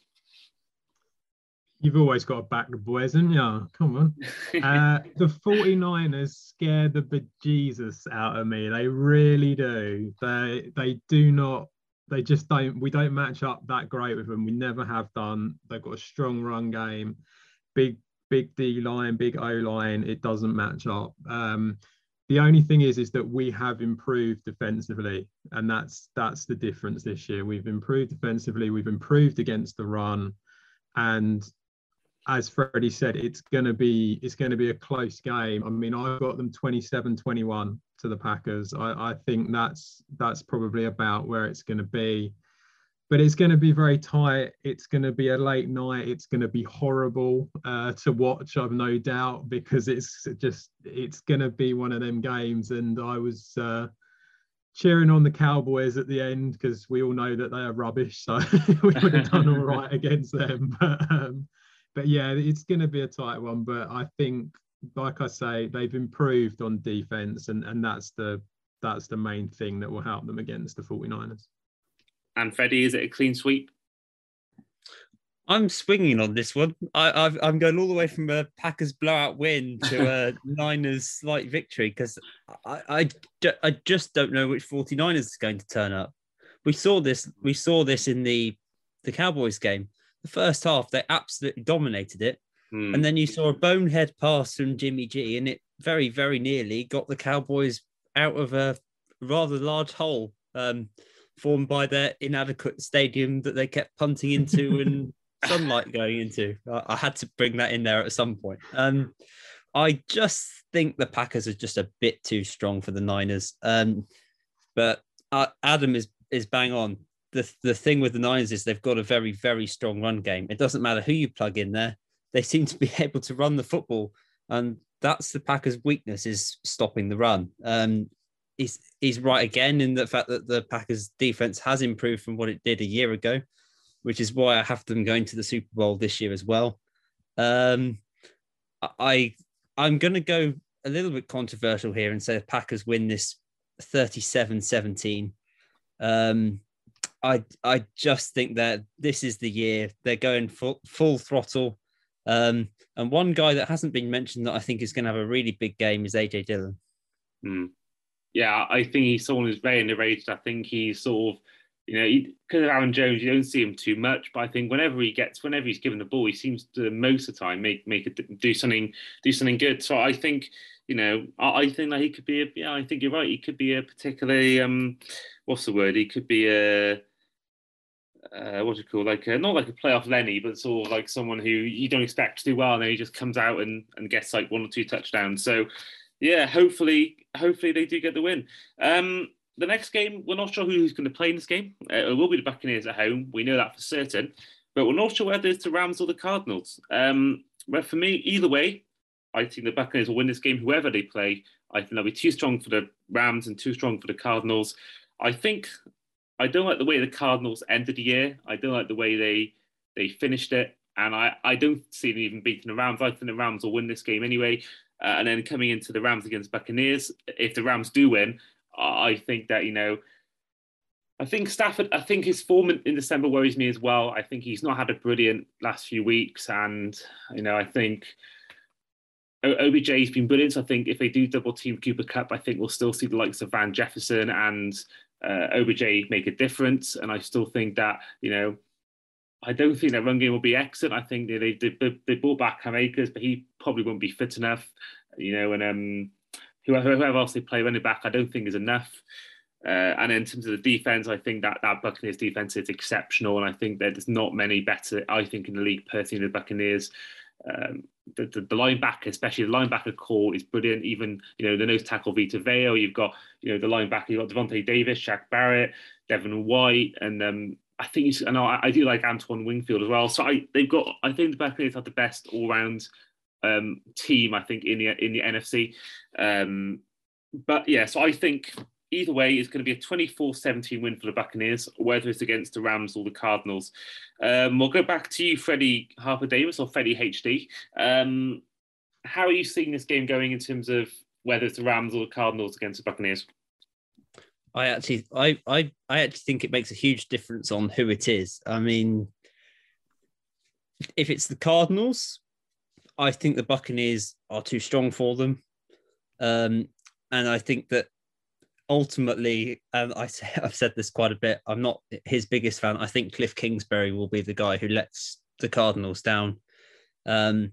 You've always got to back the boys, haven't you? Come on. Uh, the 49ers scare the bejesus out of me. They really do. They they do not they just don't we don't match up that great with them. We never have done. They've got a strong run game, big, big D line, big O line. It doesn't match up. Um, the only thing is is that we have improved defensively, and that's that's the difference this year. We've improved defensively, we've improved against the run. And as Freddie said, it's going to be it's going to be a close game. I mean, I've got them 27-21 to the Packers. I, I think that's that's probably about where it's going to be. But it's going to be very tight. It's going to be a late night. It's going to be horrible uh, to watch. I've no doubt because it's just it's going to be one of them games. And I was uh, cheering on the Cowboys at the end because we all know that they are rubbish. So we would have done all right against them. But um, but yeah, it's going to be a tight one. But I think, like I say, they've improved on defense, and and that's the that's the main thing that will help them against the 49ers. And Freddie, is it a clean sweep? I'm swinging on this one. I, I've, I'm going all the way from a Packers blowout win to a Niners slight victory because I, I, I just don't know which 49ers is going to turn up. We saw this. We saw this in the the Cowboys game. The first half, they absolutely dominated it, Hmm. and then you saw a bonehead pass from Jimmy G, and it very, very nearly got the Cowboys out of a rather large hole um, formed by their inadequate stadium that they kept punting into and sunlight going into. I, I had to bring that in there at some point. Um, I just think the Packers are just a bit too strong for the Niners. Um, but uh, Adam is is bang on. The the thing with the Niners is they've got a very very strong run game. It doesn't matter who you plug in there; they seem to be able to run the football, and that's the Packers' weakness is stopping the run. Um, he's he's right again in the fact that the Packers' defense has improved from what it did a year ago, which is why I have them going to the Super Bowl this year as well. Um, I I'm going to go a little bit controversial here and say the Packers win this 37-17. Um, I I just think that this is the year they're going full full throttle. Um, and one guy that hasn't been mentioned that I think is going to have a really big game is AJ Dillon. Hmm. Yeah, I think he's someone who's very underrated. I think he's sort of, you know, because of Aaron Jones, you don't see him too much. But I think whenever he gets, whenever he's given the ball, he seems to most of the time make make it do something do something good. So I think, you know, I, I think that he could be. A, yeah, I think you're right. He could be a particularly um, what's the word? He could be a uh, what do you call like a, not like a playoff Lenny, but sort of like someone who you don't expect to do well, and then he just comes out and, and gets like one or two touchdowns. So yeah, hopefully, hopefully they do get the win. Um, the next game, we're not sure who's going to play in this game. Uh, it will be the Buccaneers at home. We know that for certain, but we're not sure whether it's the Rams or the Cardinals. Um, but for me, either way, I think the Buccaneers will win this game. Whoever they play, I think they'll be too strong for the Rams and too strong for the Cardinals. I think I don't like the way the Cardinals ended the year. I don't like the way they they finished it, and I, I don't see them even beating the Rams. I think the Rams will win this game anyway. Uh, and then coming into the Rams against Buccaneers, if the Rams do win, I think that you know, I think Stafford. I think his form in, December worries me as well. I think he's not had a brilliant last few weeks, and you know, I think. OBJ's been brilliant. So I think if they do double team Cooper Kupp, I think we'll still see the likes of Van Jefferson and uh, OBJ make a difference. And I still think that, you know, I don't think that run game will be excellent. I think they they, they brought back Cam Akers, but he probably won't be fit enough, you know, and um, whoever, whoever else they play running back, I don't think is enough. Uh, and in terms of the defense, I think that that Buccaneers defense is exceptional, and I think that there's not many better. I think in the league, personally, the Buccaneers. Um, the, the, the linebacker, especially the linebacker corps, is brilliant. Even you know the nose tackle Vita Vea. You've got you know the linebacker. You've got Lavonte David, Shaq Barrett, Devin White, and um, I think you, and I, I do like Antoine Winfield as well. So I they've got. I think the Buccaneers have the best all round um, team. I think in the in the NFC. Um, but yeah, so I think either way, it's going to be a 24-17 win for the Buccaneers, whether it's against the Rams or the Cardinals. Um, we'll go back to you, Freddie Harper Davis or Freddie HD. Um, how are you seeing this game going in terms of whether it's the Rams or the Cardinals against the Buccaneers? I actually, I, I, I actually think it makes a huge difference on who it is. I mean, if it's the Cardinals, I think the Buccaneers are too strong for them, um, and I think that ultimately, and I say, I've said this quite a bit. I'm not his biggest fan. I think Cliff Kingsbury will be the guy who lets the Cardinals down. Um,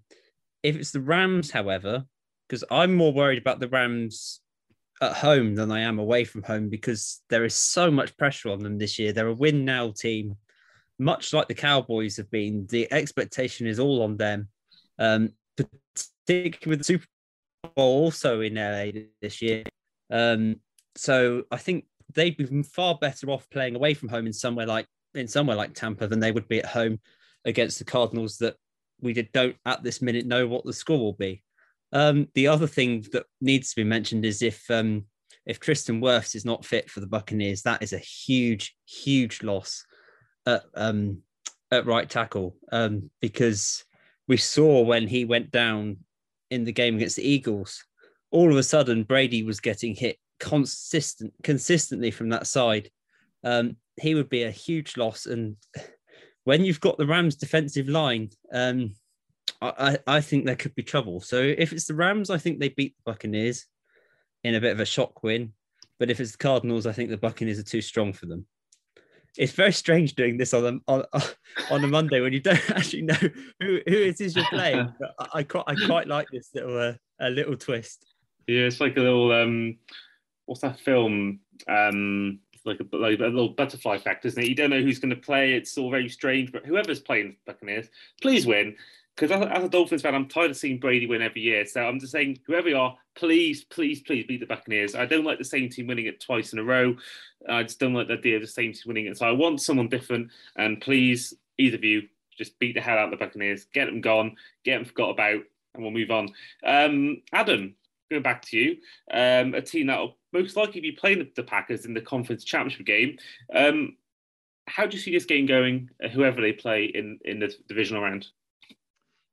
if it's the Rams, however, because I'm more worried about the Rams at home than I am away from home because there is so much pressure on them this year. They're a win now team, much like the Cowboys have been. The expectation is all on them, um, particularly with the Super Bowl also in LA this year. Um, so I think they'd be far better off playing away from home in somewhere like in somewhere like Tampa than they would be at home against the Cardinals that we don't at this minute know what the score will be. Um, the other thing that needs to be mentioned is if um, if Tristan Wirfs is not fit for the Buccaneers, that is a huge, huge loss at, um, at right tackle um, because we saw when he went down in the game against the Eagles, all of a sudden Brady was getting hit consistent consistently from that side. Um, he would be a huge loss, and when you've got the Rams defensive line, um, I, I think there could be trouble. So if it's the Rams, I think they beat the Buccaneers in a bit of a shock win. But if it's the Cardinals, I think the Buccaneers are too strong for them. It's very strange doing this on a, on, on a Monday when you don't actually know who, who it is you're playing. But I, I, quite, I quite like this little uh, a little twist. Yeah, it's like a little um, what's that film? Um, like a, like a little butterfly effect, isn't it? You don't know who's going to play. It's all very strange. But whoever's playing Buccaneers, please win. Because as, a Dolphins fan, I'm tired of seeing Brady win every year. So I'm just saying, whoever you are, please, please, please beat the Buccaneers. I don't like the same team winning it twice in a row. I just don't like the idea of the same team winning it. So I want someone different. And please, either of you, just beat the hell out of the Buccaneers, get them gone, get them forgot about, and we'll move on. Um, Adam, going back to you, um, a team that will most likely be playing the Packers in the conference championship game. Um, how do you see this game going, uh, whoever they play in, in the divisional round?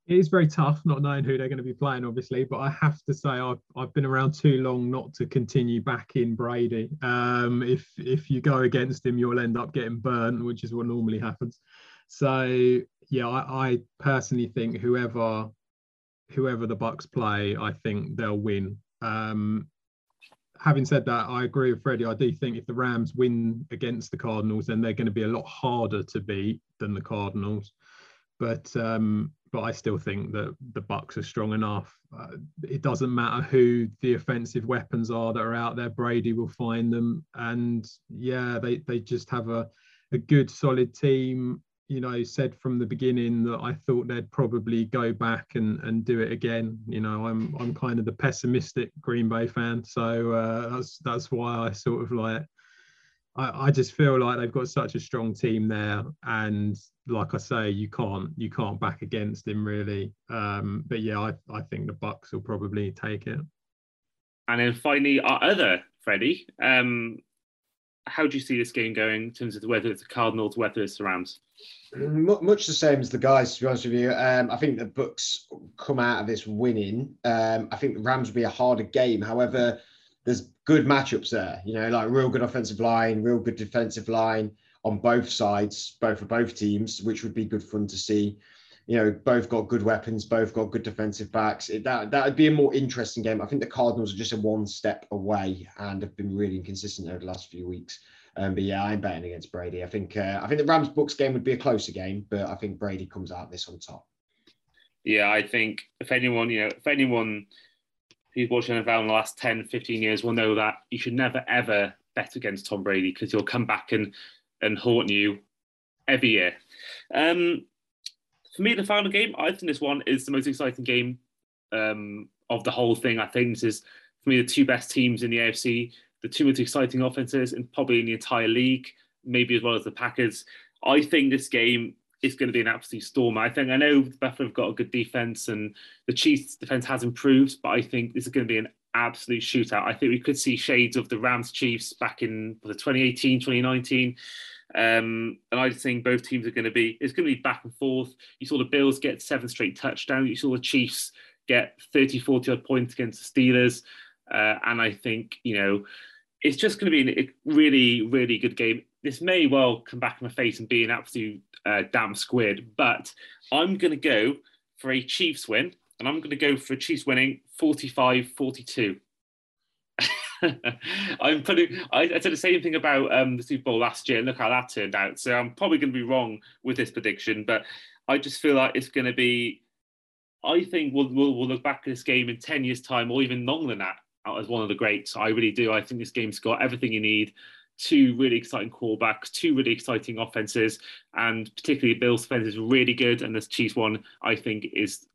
It is very tough not knowing who they're going to be playing, obviously. But I have to say, I've, I've been around too long not to continue back in Brady. Um, if if you go against him, you'll end up getting burnt, which is what normally happens. So yeah, I, I personally think whoever whoever the Bucks play, I think they'll win. Um, having said that, I agree with Freddie. I do think if the Rams win against the Cardinals, then they're going to be a lot harder to beat than the Cardinals. But um, but I still think that the Bucks are strong enough. Uh, it doesn't matter who the offensive weapons are that are out there. Brady will find them, and yeah, they they just have a a good solid team you know said from the beginning that I thought they'd probably go back and, and do it again. You know, I'm I'm kind of the pessimistic Green Bay fan, so uh, that's that's why I sort of like I, I just feel like they've got such a strong team there, and like I say, you can't you can't back against him really. Um, but yeah, I I think the Bucks will probably take it. And then finally, our other Freddie, um, how do you see this game going in terms of whether it's the Cardinals, whether it's the Rams? Much the same as the guys, to be honest with you. Um, I think the Bucks come out of this winning. Um, I think the Rams will be a harder game. However, there's good matchups there. You know, like real good offensive line, real good defensive line on both sides, both for both teams, which would be good fun to see you know, both got good weapons, both got good defensive backs. It, that that would be a more interesting game. I think the Cardinals are just a one step away and have been really inconsistent over the last few weeks. Um, but yeah, I'm betting against Brady. I think uh, I think the Rams Bucks game would be a closer game, but I think Brady comes out this on top. Yeah, I think if anyone, you know, if anyone who's watched NFL in the last 10, 15 years will know that you should never ever bet against Tom Brady because he'll come back and and haunt you every year. Um, for me, the final game, I think this one is the most exciting game um, of the whole thing. I think this is, for me, the two best teams in the AFC, the two most exciting offenses, and probably in the entire league, maybe as well as the Packers. I think this game is going to be an absolute storm. I think I know Buffalo have got a good defense, and the Chiefs' defense has improved, but I think this is going to be an absolute shootout. I think we could see shades of the Rams Chiefs back in the 2018, 2019. Um, and I think both teams are going to be, it's going to be back and forth. You saw the Bills get seven straight touchdowns. You saw the Chiefs get 30, 40 odd points against the Steelers. Uh, and I think, you know, it's just going to be a really, really good game. This may well come back in my face and be an absolute uh, damn squid, but I'm going to go for a Chiefs win, and I'm going to go for Chiefs winning 45 42. I'm putting. I, I, said the same thing about um, the Super Bowl last year. And look how that turned out. So I'm probably going to be wrong with this prediction, but I just feel like it's going to be. I think we'll, we'll, we'll look back at this game in ten years' time, or even longer than that, as one of the greats. I really do. I think this game's got everything you need. Two really exciting quarterbacks, two really exciting offenses, and particularly Bill's offense is really good. And this Chiefs one, I think, is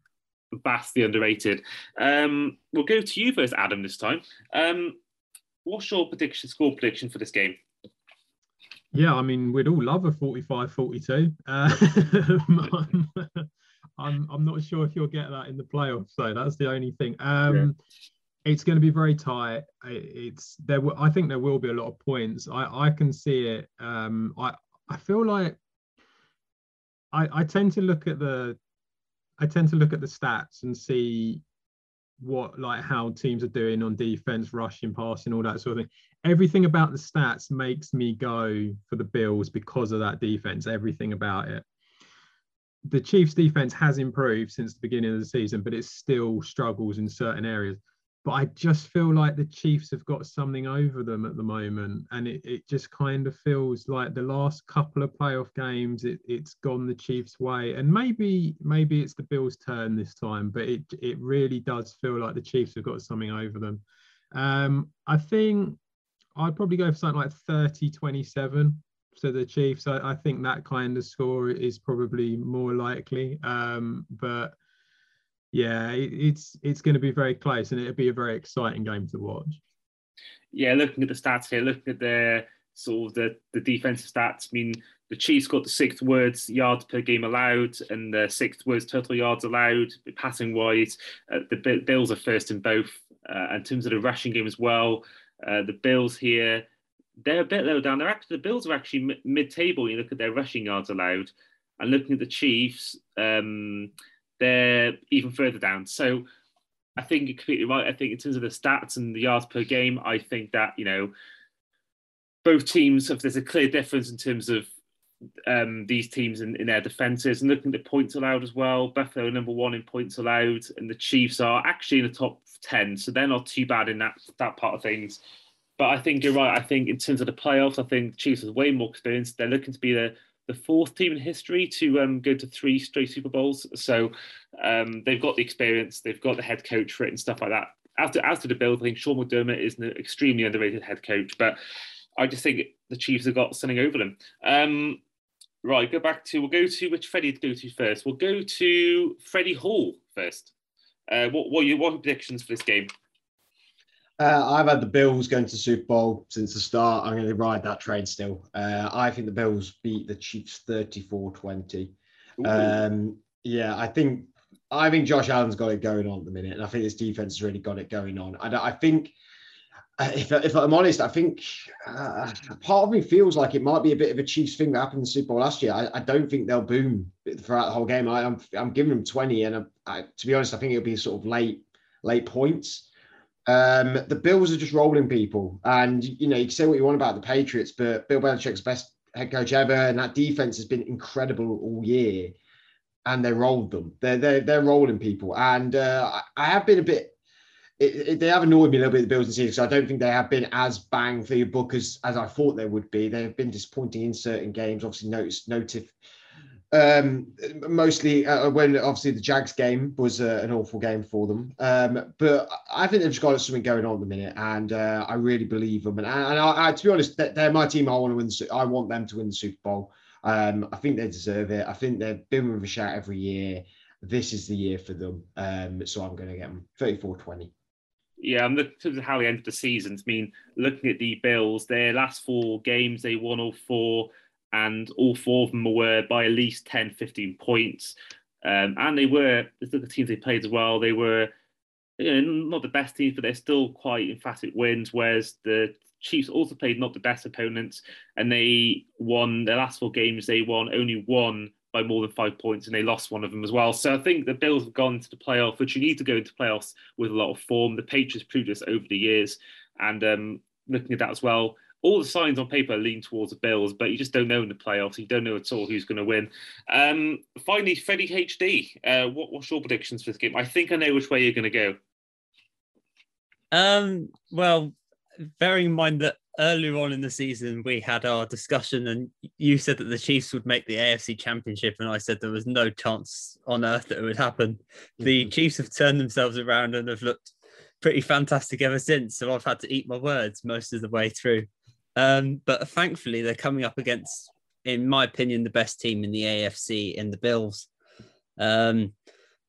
vastly underrated. Um, we'll go to you first, Adam, this time. Um, what's your prediction, score prediction for this game? Yeah, I mean, we'd all love a 45 42. Uh, I'm, I'm not sure if you'll get that in the playoffs, so that's the only thing. Um, yeah. It's going to be very tight. It's there. I think there will be a lot of points. I, I can see it. Um, I I feel like I, I tend to look at the I tend to look at the stats and see what like how teams are doing on defense, rushing, passing, all that sort of thing. Everything about the stats makes me go for the Bills because of that defense. Everything about it. the Chiefs' defense has improved since the beginning of the season, but it still struggles in certain areas. But I just feel like the Chiefs have got something over them at the moment, and it, it just kind of feels like the last couple of playoff games, it, it's gone the Chiefs' way, and maybe maybe it's the Bills' turn this time, but it it really does feel like the Chiefs have got something over them. Um, I think I'd probably go for something like 30 27 to the Chiefs. I, I, think that kind of score is probably more likely. Um, but yeah, it, it's it's going to be very close, and it'll be a very exciting game to watch. Yeah, looking at the stats here, looking at the sort of the, the defensive stats. I mean, the Chiefs got the sixth words yards per game allowed and the sixth words total yards allowed passing wise. Uh, the Bills are first in both. Uh, in terms of the rushing game as well, uh, the Bills here they're a bit low down. They're actually the Bills are actually mid-table. When you look at their rushing yards allowed, and looking at the Chiefs, um, they're even further down. So I think you're completely right. I think in terms of the stats and the yards per game, I think that you know both teams have there's a clear difference in terms of um, these teams in, in, their defenses and looking at the points allowed as well. Buffalo number one in points allowed, and the Chiefs are actually in the top ten, so they're not too bad in that that part of things. But I think you're right. I think in terms of the playoffs, I think the Chiefs have way more experience. They're looking to be the the fourth team in history to um, go to three straight Super Bowls. So um, they've got the experience, they've got the head coach for it and stuff like that. As to the Bills, I think Sean McDermott is an extremely underrated head coach, but I just think the Chiefs have got something over them. Um, right, go back to, we'll go to which Freddie to go to first. We'll go to Freddie Hall first. Uh, what, what, are your, what are predictions for this game? Uh, I've had the Bills going to Super Bowl since the start. I'm going to ride that train still. Uh, I think the Bills beat the Chiefs 34 20. Um, yeah, I think I think Josh Allen's got it going on at the minute, and I think his defense has really got it going on. I, I think, uh, if, if, I'm honest, I think uh, part of me feels like it might be a bit of a Chiefs thing that happened in the Super Bowl last year. I, I don't think they'll boom throughout the whole game. I, am I'm, I'm giving them 20, and I, to be honest, I think it'll be sort of late late points. Um, the Bills are just rolling people, and you know you can say what you want about the Patriots, but Bill Belichick's best head coach ever, and that defense has been incredible all year, and they rolled them. They're they're, they're rolling people, and uh, I have been a bit. It, it, they have annoyed me a little bit the Bills this season, so I don't think they have been as bang for your book as, as I thought they would be. They have been disappointing in certain games. Obviously, notice notif um, mostly uh, when obviously the Jags game was uh, an awful game for them. Um, but I think they've just got something going on at the minute, and uh, I really believe them. And, and I, I, to be honest, they're my team. I want to win. The, I want them to win the Super Bowl. Um, I think they deserve it. I think they've been with a shout every year. This is the year for them. Um, so I'm going to get them 34-20. Yeah, I'm looking at how they ended the season. I mean, looking at the Bills, their last four games, they won all four and all four of them were by at least 10, 15 points. Um, and they were, the teams they played as well, they were you know, not the best teams, but they're still quite emphatic wins. Whereas the Chiefs also played not the best opponents, and they won their last four games. They won only one by more than five points, and they lost one of them as well. So I think the Bills have gone to the playoff, which you need to go into playoffs with a lot of form. The Patriots proved this over the years, and um, looking at that as well, all the signs on paper lean towards the Bills, but you just don't know in the playoffs. You don't know at all who's going to win. Um, finally, Freddie HD, uh, what, what's your predictions for this game? I think I know which way you're going to go. Um, well, bearing in mind that earlier on in the season we had our discussion, and you said that the Chiefs would make the AFC Championship, and I said there was no chance on earth that it would happen. Mm-hmm. The Chiefs have turned themselves around and have looked pretty fantastic ever since. So I've had to eat my words most of the way through. Um, but thankfully, they're coming up against, in my opinion, the best team in the AFC in the Bills. Um,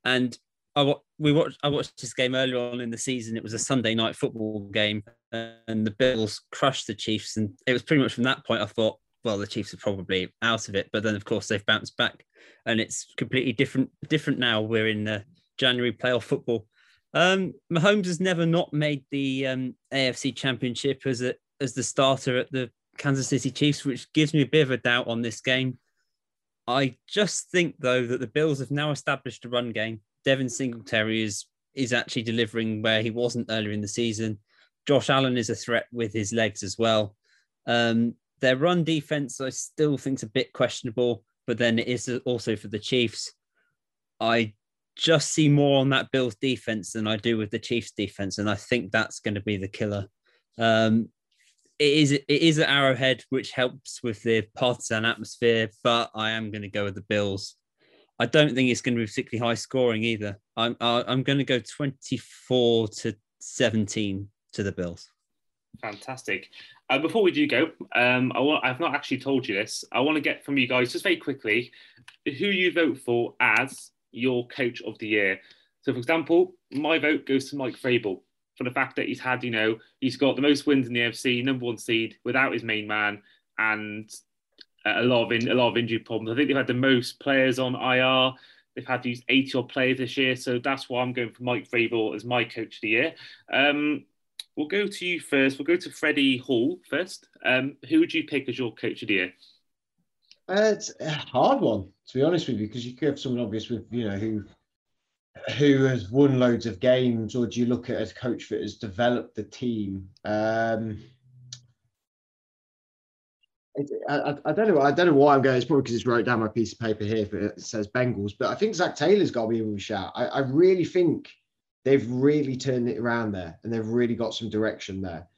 and I we watched I watched this game earlier on in the season. It was a Sunday night football game, and the Bills crushed the Chiefs. And it was pretty much from that point I thought, well, the Chiefs are probably out of it. But then, of course, they've bounced back, and it's completely different. Different now. We're in the January playoff football. Um, Mahomes has never not made the um, AFC Championship as a as the starter at the Kansas City Chiefs, which gives me a bit of a doubt on this game. I just think though that the Bills have now established a run game. Devin Singletary is is actually delivering where he wasn't earlier in the season. Josh Allen is a threat with his legs as well. Um, their run defense, I still think, is a bit questionable. but then it is also for the Chiefs. I just see more on that Bills defense than I do with the Chiefs defense, and I think that's going to be the killer. Um, it is it is an Arrowhead, which helps with the partisan atmosphere, but I am going to go with the Bills. I don't think it's going to be particularly high scoring either. I'm I'm going to go 24 to 17 to the Bills. Fantastic. Uh, before we do go, um, I want, I've not actually told you this. I want to get from you guys just very quickly who you vote for as your coach of the year. So, for example, my vote goes to Mike Vrabel for the fact that he's had, you know, he's got the most wins in the AFC, number one seed without his main man, and a lot of in, a lot of injury problems. I think they've had the most players on IR. They've had these 80 odd players this year, so that's why I'm going for Mike Vrabel as my coach of the year. Um, we'll go to you first. We'll go to Freddie Hall first. Um, who would you pick as your coach of the year? Uh, it's a hard one to be honest with you, because you could have someone obvious with you know who who has won loads of games, or do you look at as coach that has developed the team? Um, I, I, don't know. I don't know why I'm going. It's probably because it's wrote down my piece of paper here. but It says Bengals, but I think Zac Taylor's got to be in with a shout. I, I really think they've really turned it around there, and they've really got some direction there.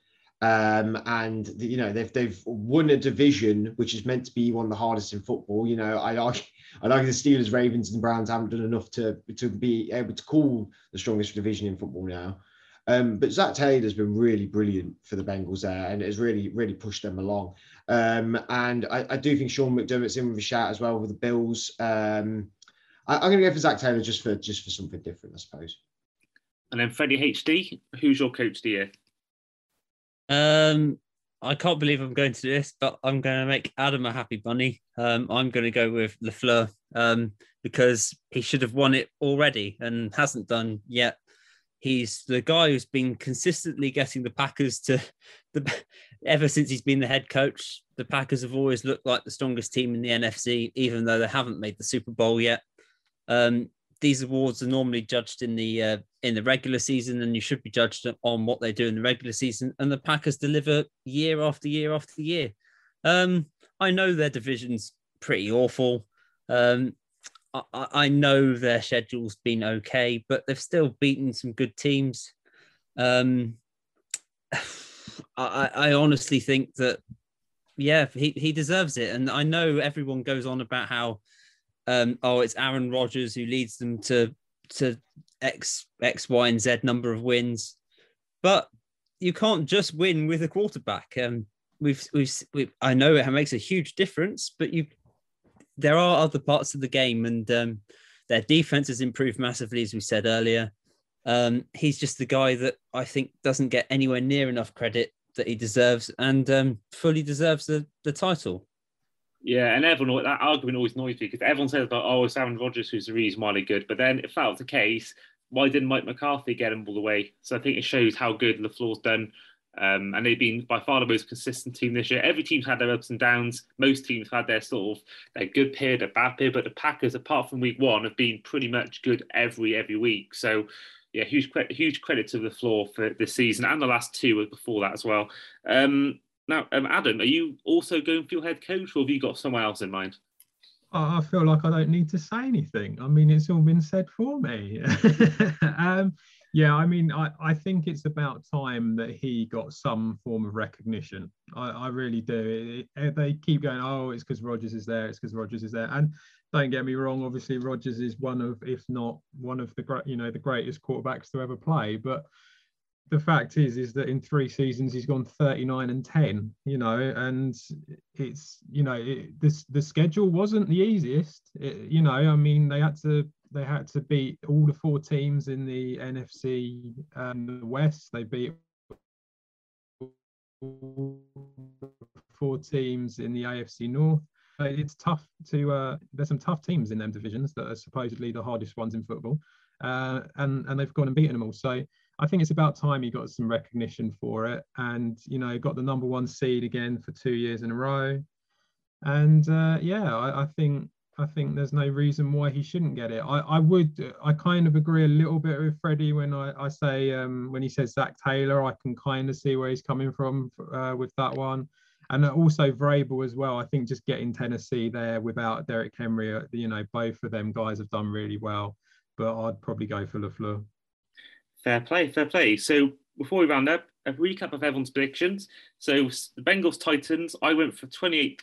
Um, and the, you know they've they've won a division which is meant to be one of the hardest in football. You know, I argue, I argue the Steelers, Ravens, and Browns haven't done enough to to be able to call the strongest division in football now. Um, but Zac Taylor's been really brilliant for the Bengals there, and has really really pushed them along. Um, and I, I, do think Sean McDermott's in with a shout as well with the Bills. Um, I, am going to go for Zac Taylor just for just for something different, I suppose. And then Freddie HD, who's your coach year? Um, I can't believe I'm going to do this, but I'm going to make Adam a happy bunny. Um, I'm going to go with LaFleur um, because he should have won it already and hasn't done yet. He's the guy who's been consistently getting the Packers to the ever since he's been the head coach. The Packers have always looked like the strongest team in the NFC, even though they haven't made the Super Bowl yet. Um, these awards are normally judged in the uh, in the regular season, and you should be judged on what they do in the regular season. And the Packers deliver year after year after year. Um, I know their division's pretty awful. Um, I, I, know their schedule's been okay, but they've still beaten some good teams. Um, I, I honestly think that, yeah, he, he deserves it. And I know everyone goes on about how um, oh, it's Aaron Rodgers who leads them to to X X Y and Z number of wins, but you can't just win with a quarterback. Um, we've, we've we've I know it makes a huge difference, but you there are other parts of the game, and um, their defense has improved massively, as we said earlier. Um, he's just the guy that I think doesn't get anywhere near enough credit that he deserves, and um, fully deserves the the title. Yeah, and everyone that argument always annoys me because everyone says about oh it's Aaron Rodgers who's the reason why they're good, but then if that was the case, why didn't Mike McCarthy get him all the way? So I think it shows how good LaFleur's done. Um, and they've been by far the most consistent team this year. Every team's had their ups and downs. Most teams had their sort of their good period, their bad period, but the Packers, apart from week one, have been pretty much good every every week. So yeah, huge huge credit to LaFleur for this season and the last two before that as well. Um, now, um, Adam, are you also going for your head coach, or have you got someone else in mind? I feel like I don't need to say anything. I mean, it's all been said for me. um, yeah, I mean, I, I think it's about time that he got some form of recognition. I, I really do. It, it, they keep going, oh, it's because Rodgers is there. It's because Rodgers is there. And don't get me wrong, obviously Rodgers is one of, if not one of the great, you know, the greatest quarterbacks to ever play. But the fact is is that in three seasons he's gone 39 and 10 you know and it's you know it, this the schedule wasn't the easiest. It, you know i mean they had to they had to beat all the four teams in the nfc the west. They beat four teams in the afc north. It's tough to uh, there's some tough teams in them divisions that are supposedly the hardest ones in football uh, and and they've gone and beaten them all. So I think it's about time he got some recognition for it, and you know, got the number one seed again for two years in a row. And uh, yeah, I, I, think I think there's no reason why he shouldn't get it. I, I would I kind of agree a little bit with Freddie when I, I say um, when he says Zac Taylor, I can kind of see where he's coming from uh, with that one. and also Vrabel as well. I think just getting Tennessee there without Derrick Henry, uh, you know, both of them guys have done really well. But I'd probably go for LaFleur. Fair play, fair play. So before we round up, a recap of everyone's predictions. So the Bengals Titans, I went for 28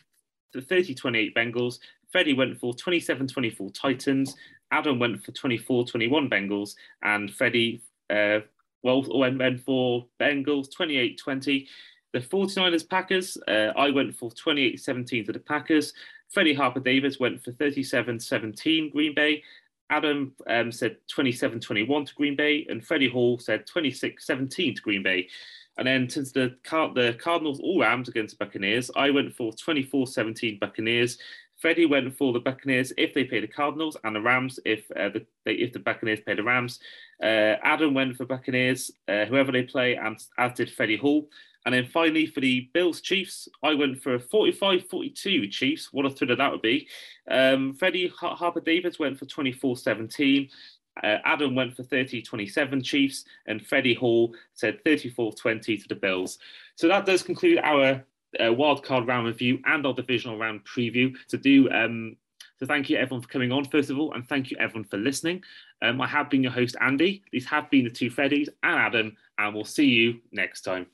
to 30 28 Bengals. Freddie went for 27 24 Titans. Adam went for 24 21 Bengals. And Freddie, uh, well, went, went for Bengals 28 20. The 49ers Packers, uh, I went for 28 17 to the Packers. Freddie Harper Davis went for 37 17 Green Bay. Adam um, said 27 21 to Green Bay, and Freddie Hall said 26 17 to Green Bay. And then since the, the Cardinals all Rams against the Buccaneers, I went for 24 17 Buccaneers. Freddie went for the Buccaneers if they play the Cardinals, and the Rams if uh, the if the Buccaneers play the Rams. Uh, Adam went for Buccaneers, uh, whoever they play, and as did Freddie Hall. And then finally, for the Bills Chiefs, I went for a 45 42 Chiefs. What a thriller that would be. Um, Freddie Harper Davis went for 24 17. Uh, Adam went for 30 27 Chiefs, and Freddie Hall said 34 20 to the Bills. So that does conclude our uh, wildcard round review and our divisional round preview. To do um, so, thank you everyone for coming on, first of all, and thank you everyone for listening. Um, I have been your host, Andy. These have been the two Freddies and Adam, and we'll see you next time.